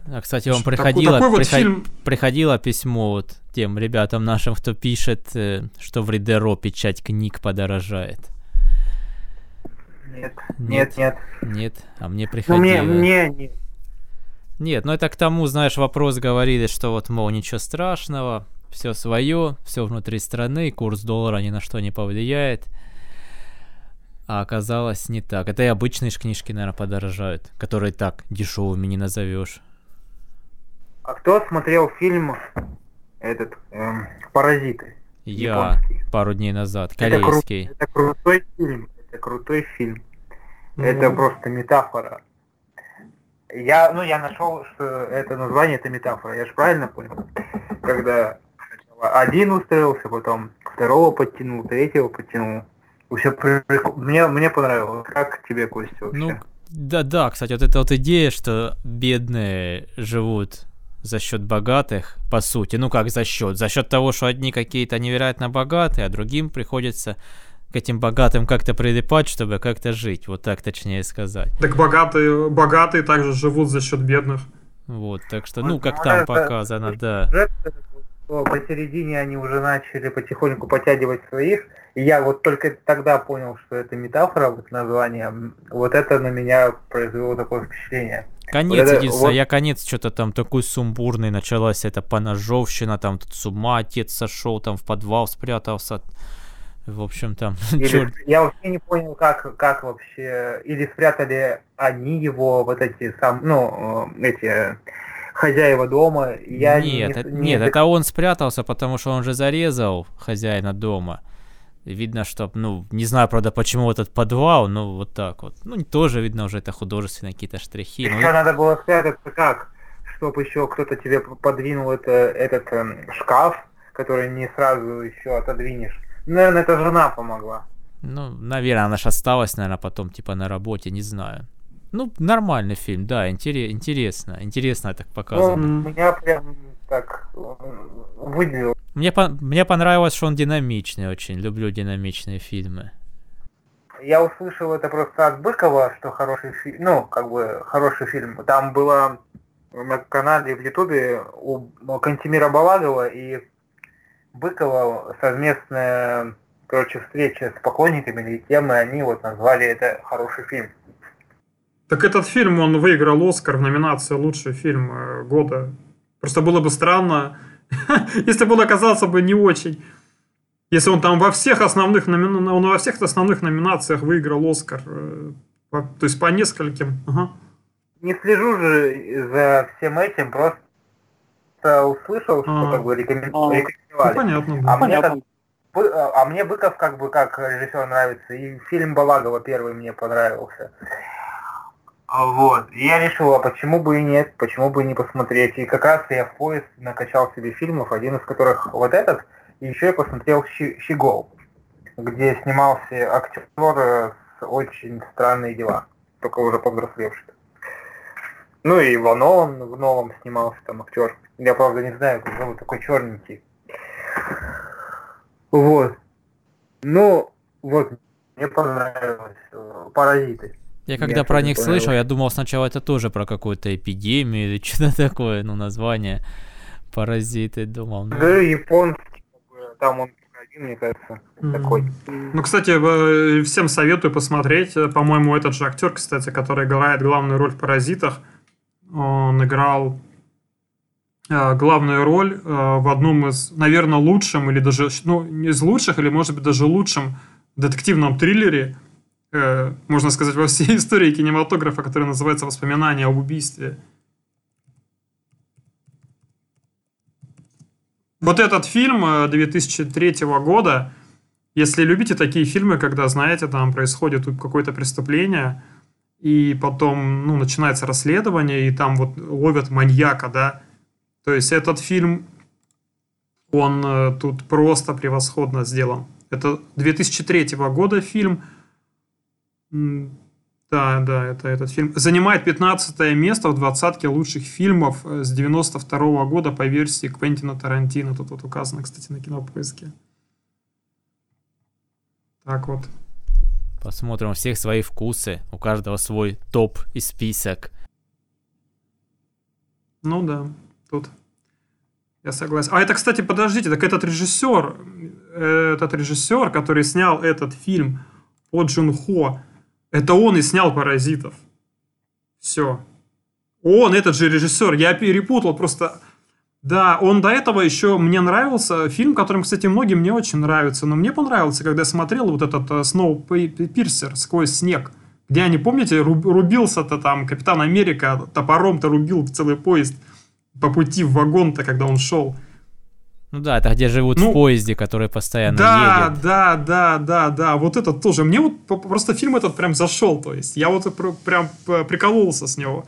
А, кстати, вам приходило, такой вот приход... фильм... приходило письмо вот тем ребятам нашим, кто пишет, э, что в Ридеро печать книг подорожает. Нет, нет, нет. Нет, а мне приходило. Ну, мне, мне нет. Нет, ну это к тому, знаешь, вопрос говорили, что вот, мол, ничего страшного, все свое, все внутри страны, курс доллара ни на что не повлияет. А оказалось не так. Это и обычные книжки, наверное, подорожают, которые так дешевыми не назовешь. А кто смотрел фильм этот эм, Паразиты? Я японский? пару дней назад, корейский. Это, кру- это крутой фильм. Это крутой фильм. Mm-hmm. Это просто метафора. Я, ну, я нашел, что это название это метафора. Я же правильно понял? Когда один устроился, потом второго подтянул, третьего подтянул. Все мне, мне понравилось. Как тебе, Костя, вообще? Ну, да-да, кстати, вот эта вот идея, что бедные живут за счет богатых, по сути. Ну как за счет? За счет того, что одни какие-то невероятно богатые, а другим приходится к этим богатым как-то прилипать, чтобы как-то жить. Вот так точнее сказать. Так богатые, богатые также живут за счет бедных. Вот, так что, ну, как там показано, да. Посередине они уже начали потихоньку подтягивать своих, и я вот только тогда понял, что это метафора, вот название, вот это на меня произвело такое впечатление. Конец, вот единственное, вот... я конец что-то там такой сумбурный, началась эта поножовщина, там тут с ума отец сошел, там в подвал спрятался. В общем, там... [laughs] Или, я вообще не понял, как, как вообще... Или спрятали они его, вот эти сам, ну, э, эти хозяева дома. Я нет, не, не, нет, это он спрятался, потому что он же зарезал хозяина дома. Видно, что, ну, не знаю, правда, почему этот подвал, но вот так вот. Ну, тоже видно уже это художественные какие-то штрихи. Еще но... надо было спрятаться как? Чтобы еще кто-то тебе подвинул это, этот э, шкаф, который не сразу еще отодвинешь. Наверное, это жена помогла. Ну, наверное, она же осталась, наверное, потом, типа, на работе, не знаю. Ну, нормальный фильм, да, интерес, интересно. Интересно так показано. Ну, меня прям так выделил. Мне, по мне понравилось, что он динамичный очень. Люблю динамичные фильмы. Я услышал это просто от Быкова, что хороший фильм, ну, как бы хороший фильм. Там было на канале в Ютубе у Кантимира Балагова и Быкова совместная, короче, встреча с поклонниками или темы, они вот назвали это хороший фильм. Так этот фильм, он выиграл Оскар в номинации «Лучший фильм э, года». Просто было бы странно, [laughs] если бы он оказался бы не очень. Если он там во всех основных, номи... он во всех основных номинациях выиграл Оскар. Э, то есть по нескольким. Ага. Не слежу же за всем этим, просто услышал, что а. как бы рекомендовали. Ну, понятно. Да. А, понятно. Мне, а мне Быков как бы как режиссер нравится. И фильм Балагова первый мне понравился. Вот. И я решил, а почему бы и нет, почему бы и не посмотреть. И как раз я в поезд накачал себе фильмов, один из которых вот этот, и еще я посмотрел Щегол, где снимался актер очень странные дела, только уже повзрослевший. Ну и в новом, в новом снимался там актер. Я правда не знаю, как зовут, такой черненький. Вот. Ну, вот, мне понравилось. э, Паразиты. Я когда Мне про них понравилось. слышал, я думал сначала это тоже про какую-то эпидемию или [laughs] что-то такое, ну, название. Паразиты, думал. ну. Да, японский, там он один, мне кажется, Мгм. такой. Ну, кстати, э, всем советую посмотреть. Э, По-моему, этот же актер, кстати, который играет главную роль в «Паразитах», он играл э, главную роль в одном из, наверное, лучшем или даже, ну, не из лучших, или, может быть, даже лучшем детективном триллере, э, можно сказать, во всей [laughs] истории кинематографа, который называется «Воспоминания об убийстве». Вот этот фильм э, 2003 года, если любите такие фильмы, когда, знаете, там происходит какое-то преступление, и потом, ну, начинается расследование, и там вот ловят маньяка, да, то есть этот фильм, он э, тут просто превосходно сделан. Это 2003 года фильм. Да, да, это этот фильм. Занимает 15 место в двадцатке лучших фильмов э, с 92 года по версии Квентина Тарантино. Тут вот указано, кстати, на кинопоиске. Так вот. Посмотрим у всех свои вкусы, у каждого свой топ и список. Ну да, тут я согласен. А это, кстати, подождите, так этот режиссер, э, этот режиссер, который снял этот фильм по Джун Хо, это он и снял «Паразитов». Все. Он, этот же режиссер, я перепутал просто... Да, он до этого еще мне нравился фильм, которым, кстати, многим не очень нравится, но мне понравился, когда я смотрел вот этот э, Сноу Пирсер сквозь снег, где они, помните, руб- рубился-то там Капитан Америка топором-то рубил целый поезд по пути в вагон-то, когда он шел. Ну да, это где живут Ну, в поезде, который постоянно Да, едет. да, да, да, да, вот этот тоже. Мне вот просто фильм этот прям зашел, то есть я вот пр- прям п- прикололся с него.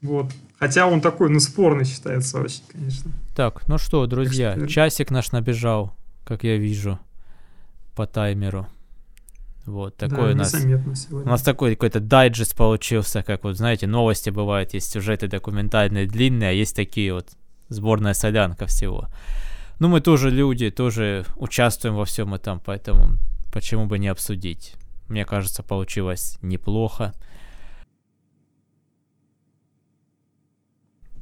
Вот. Хотя он такой, ну, спорный считается очень, конечно. Так, ну что, друзья, что- часик наш набежал, как я вижу, по таймеру. Вот, такой да, у нас... незаметно У сегодня. нас такой какой-то дайджест получился, как вот, знаете, новости бывают, есть сюжеты документальные, длинные, а есть такие вот сборная солянка всего. Ну, мы тоже люди, тоже участвуем во всем этом, поэтому почему бы не обсудить? Мне кажется, получилось неплохо.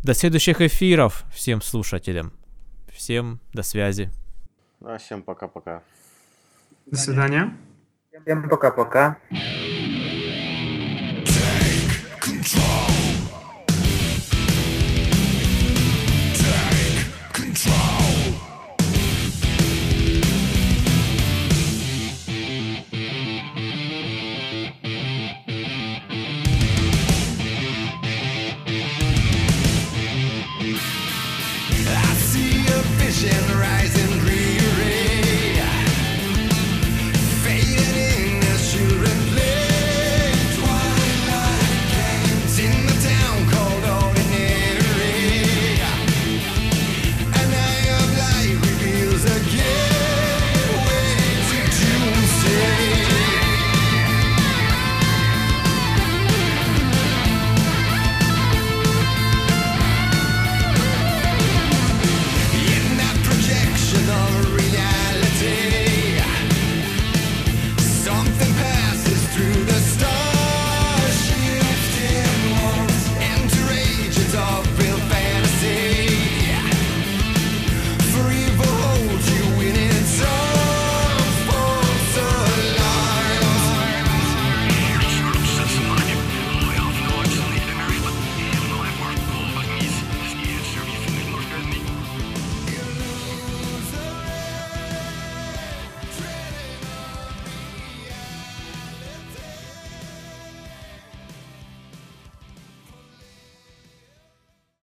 До следующих эфиров всем слушателям. Всем до связи. А, всем пока-пока. До свидания. Всем пока-пока.